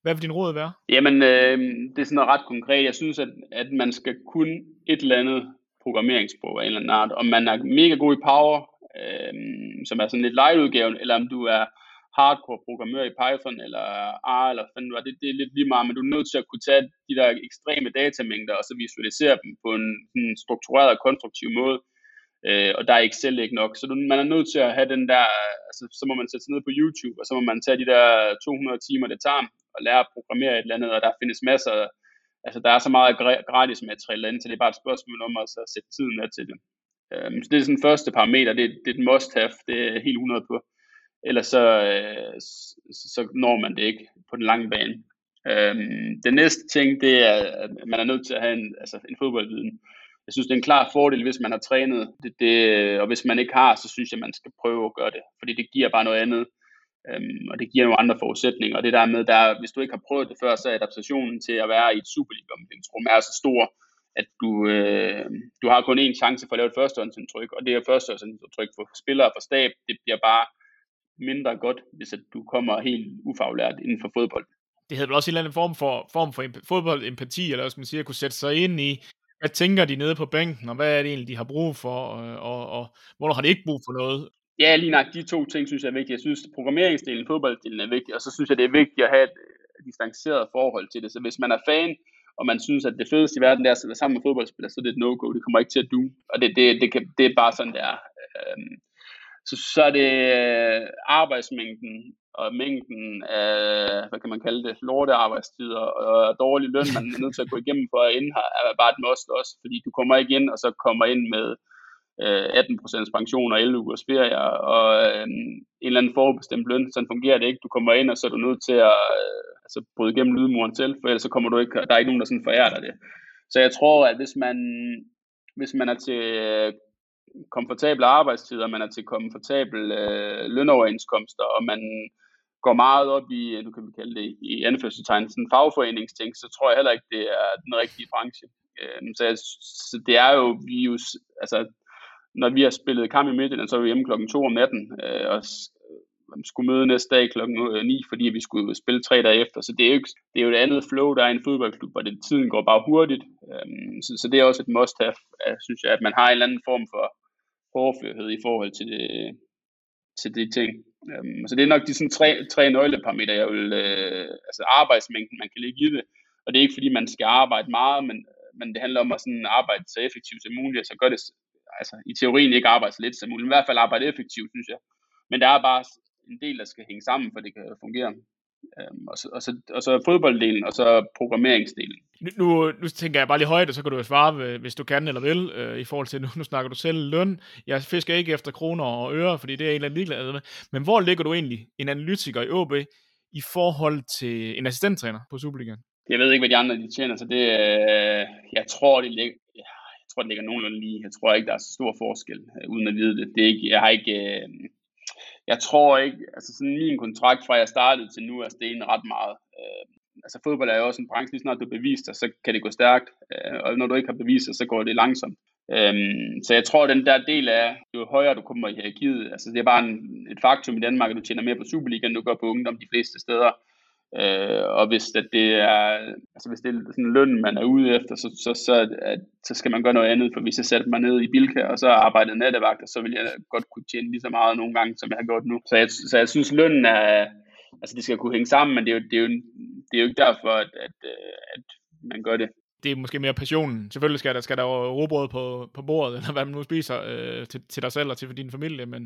hvad vil din råd være? Jamen, øh, det er sådan noget ret konkret. Jeg synes, at, at man skal kunne et eller andet programmeringssprog af en eller anden art. Om man er mega god i Power, øh, som er sådan lidt light-udgaven, eller om du er hardcore programmør i Python eller R, eller hvad det, det er lidt lige meget, men du er nødt til at kunne tage de der ekstreme datamængder og så visualisere dem på en, en struktureret og konstruktiv måde. Øh, og der er Excel ikke nok, så du, man er nødt til at have den der, altså så må man sætte sig ned på YouTube, og så må man tage de der 200 timer, det tager, og lære at programmere et eller andet, og der findes masser, altså der er så meget gratis materiale derinde, så det er bare et spørgsmål om at så sætte tiden af til det. Øh, så det er sådan den første parameter, det, det er et must have, det er helt 100 på ellers så, øh, så når man det ikke på den lange bane. Øhm, det næste ting, det er, at man er nødt til at have en, altså en fodboldviden. Jeg synes, det er en klar fordel, hvis man har trænet det, det, og hvis man ikke har, så synes jeg, man skal prøve at gøre det, fordi det giver bare noget andet, øhm, og det giver nogle andre forudsætninger, og det der med, der, hvis du ikke har prøvet det før, så er adaptationen til at være i et Superliga-omklædningsrum er så stor, at du, øh, du har kun én chance for at lave et førstehåndsindtryk, og det er førstehåndsindtryk for spillere og for stab, det bliver bare mindre godt, hvis at du kommer helt ufaglært inden for fodbold. Det havde vel også en eller anden form for, form for fodboldempati, eller hvad man siger, at kunne sætte sig ind i, hvad tænker de nede på bænken, og hvad er det egentlig, de har brug for, og, og, og hvornår har de ikke brug for noget? Ja, lige nok de to ting synes jeg er vigtige. Jeg synes, programmeringsdelen, fodbolddelen er vigtig, og så synes jeg, det er vigtigt at have et distanceret forhold til det. Så hvis man er fan, og man synes, at det fedeste i verden er at være sammen med fodboldspillere, så er det et no-go. Det kommer ikke til at du. Og det, det, det, kan, det er bare sådan, det er. Øhm, så, så er det øh, arbejdsmængden og mængden af, hvad kan man kalde det, lortearbejdstider og dårlig løn, man er nødt til at gå igennem for at ende her, er bare et must også, fordi du kommer ikke ind, og så kommer ind med øh, 18% pension og 11 ugers ferie og øh, en eller anden forbestemt løn. Sådan fungerer det ikke. Du kommer ind, og så er du nødt til at øh, altså, bryde igennem lydmuren selv, for ellers så kommer du ikke, der er ikke nogen, der sådan forærer dig det. Så jeg tror, at hvis man, hvis man er til øh, komfortable arbejdstider, man er til komfortable øh, lønoverenskomster, og man går meget op i, øh, nu kan vi kalde det i anførselstegn, sådan fagforeningsting, så tror jeg heller ikke, det er den rigtige branche. Øh, så, jeg, så det er jo, vi jo, altså, når vi har spillet kamp i Midtjylland, så er vi hjemme klokken 2 om natten, øh, og skulle møde næste dag klokken øh, 9, fordi vi skulle spille tre dage efter. Så det er jo, ikke, det er jo et andet flow, der er i en fodboldklub, hvor det, tiden går bare hurtigt. Øhm, så, så det er også et must-have, øh, synes jeg, at man har en eller anden form for hårdførhed i forhold til, det, til de ting. Øhm, så det er nok de sådan tre, tre nøgleparametre, jeg vil, øh, altså arbejdsmængden, man kan ligge i det. Og det er ikke fordi, man skal arbejde meget, men, men det handler om at sådan arbejde så effektivt som muligt, så gør det altså, i teorien ikke arbejde så lidt som muligt, men i hvert fald arbejde effektivt, synes jeg. Men der er bare en del, der skal hænge sammen, for det kan fungere. Øhm, og, så, og, så, og så fodbolddelen, og så programmeringsdelen. Nu, nu tænker jeg bare lige højt, og så kan du jo svare, hvis du kan eller vil, øh, i forhold til, nu, (laughs) nu snakker du selv løn. Jeg fisker ikke efter kroner og øre, fordi det er en eller anden ligeglad med. Men hvor ligger du egentlig en analytiker i OB i forhold til en assistenttræner på Superligaen? Jeg ved ikke, hvad de andre de tjener, så det, øh, jeg tror, det ligger, jeg tror, det ligger nogenlunde lige. Jeg tror ikke, der er så stor forskel, øh, uden at vide det. det er ikke, jeg har ikke, øh, jeg tror ikke, altså sådan min kontrakt fra jeg startede til nu er steget ret meget. Øh, altså fodbold er jo også en branche, lige snart du beviser dig, så kan det gå stærkt, øh, og når du ikke har bevist dig, så går det langsomt. Øhm, så jeg tror, at den der del af, jo højere du kommer i hierarkiet, altså det er bare en, et faktum i Danmark, at du tjener mere på Superliga, end du gør på ungdom de fleste steder. Øh, og hvis det, det er, altså hvis det er sådan løn, man er ude efter, så, så, så, at, så skal man gøre noget andet. For hvis jeg satte mig ned i Bilka, og så arbejdede nattevagt, så vil jeg godt kunne tjene lige så meget nogle gange, som jeg har gjort nu. Så jeg, så jeg synes, lønnen er, altså det skal kunne hænge sammen, men det er jo, det er jo, det er jo ikke derfor, at, at, at man gør det det er måske mere passionen. Selvfølgelig skal der, skal der jo robrød på, på bordet, (laughs) eller hvad man nu spiser øh, til, til dig selv og til for din familie, men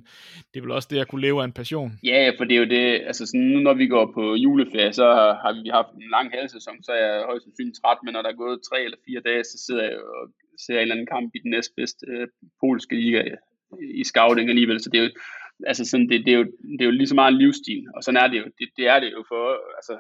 det er vel også det at kunne leve af en passion. Ja, for det er jo det, altså sådan, nu når vi går på juleferie, så har vi haft en lang halvsæson, så er jeg højst sandsynligt træt, men når der er gået tre eller fire dage, så sidder jeg og ser en eller anden kamp i den næstbedste øh, polske liga øh, i scouting alligevel, så det er jo, altså sådan, det, det, er jo, det er jo lige så meget en livsstil, og sådan er det jo, det, det er det jo for, altså,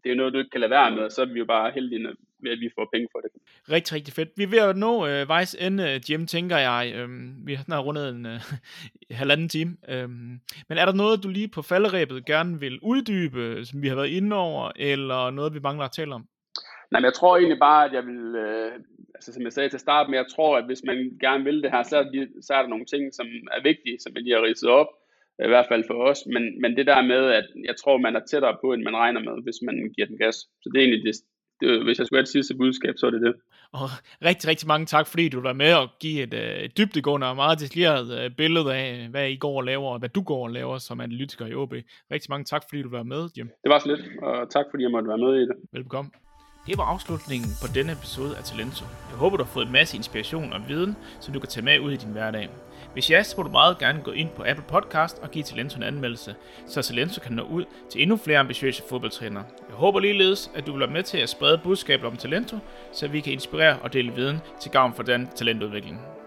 det er jo noget, du ikke kan lade være med, og så er vi jo bare heldige med, at vi får penge for det. Rigtig, rigtig fedt. Vi er ved at nå øh, vejs ende, Jim, tænker jeg. Øhm, vi har snart rundet en øh, (laughs) halvanden time. Øhm, men er der noget, du lige på falderæbet gerne vil uddybe, som vi har været inde over, eller noget, vi mangler at tale om? Nej, men jeg tror egentlig bare, at jeg vil, øh, altså som jeg sagde til start, men jeg tror, at hvis man gerne vil det her, så er, de, så er der nogle ting, som er vigtige, som jeg lige har ridset op i hvert fald for os, men, men det der med, at jeg tror, man er tættere på, end man regner med, hvis man giver den gas. Så det er egentlig det, det hvis jeg skulle have et sidste budskab, så er det det. Og rigtig, rigtig mange tak, fordi du var med og give et, øh, et dybdegående og meget detaljeret øh, billede af, hvad I går og laver, og hvad du går og laver som analytiker i OB. Rigtig mange tak, fordi du var med, Jim. Det var så lidt, og tak fordi jeg måtte være med i det. Velkommen. Det var afslutningen på denne episode af Talento. Jeg håber, du har fået en masse inspiration og viden, som du kan tage med ud i din hverdag. Hvis ja, så må du meget gerne gå ind på Apple Podcast og give Talento en anmeldelse, så Talento kan nå ud til endnu flere ambitiøse fodboldtrænere. Jeg håber ligeledes, at du vil være med til at sprede budskabet om Talento, så vi kan inspirere og dele viden til gavn for den talentudvikling.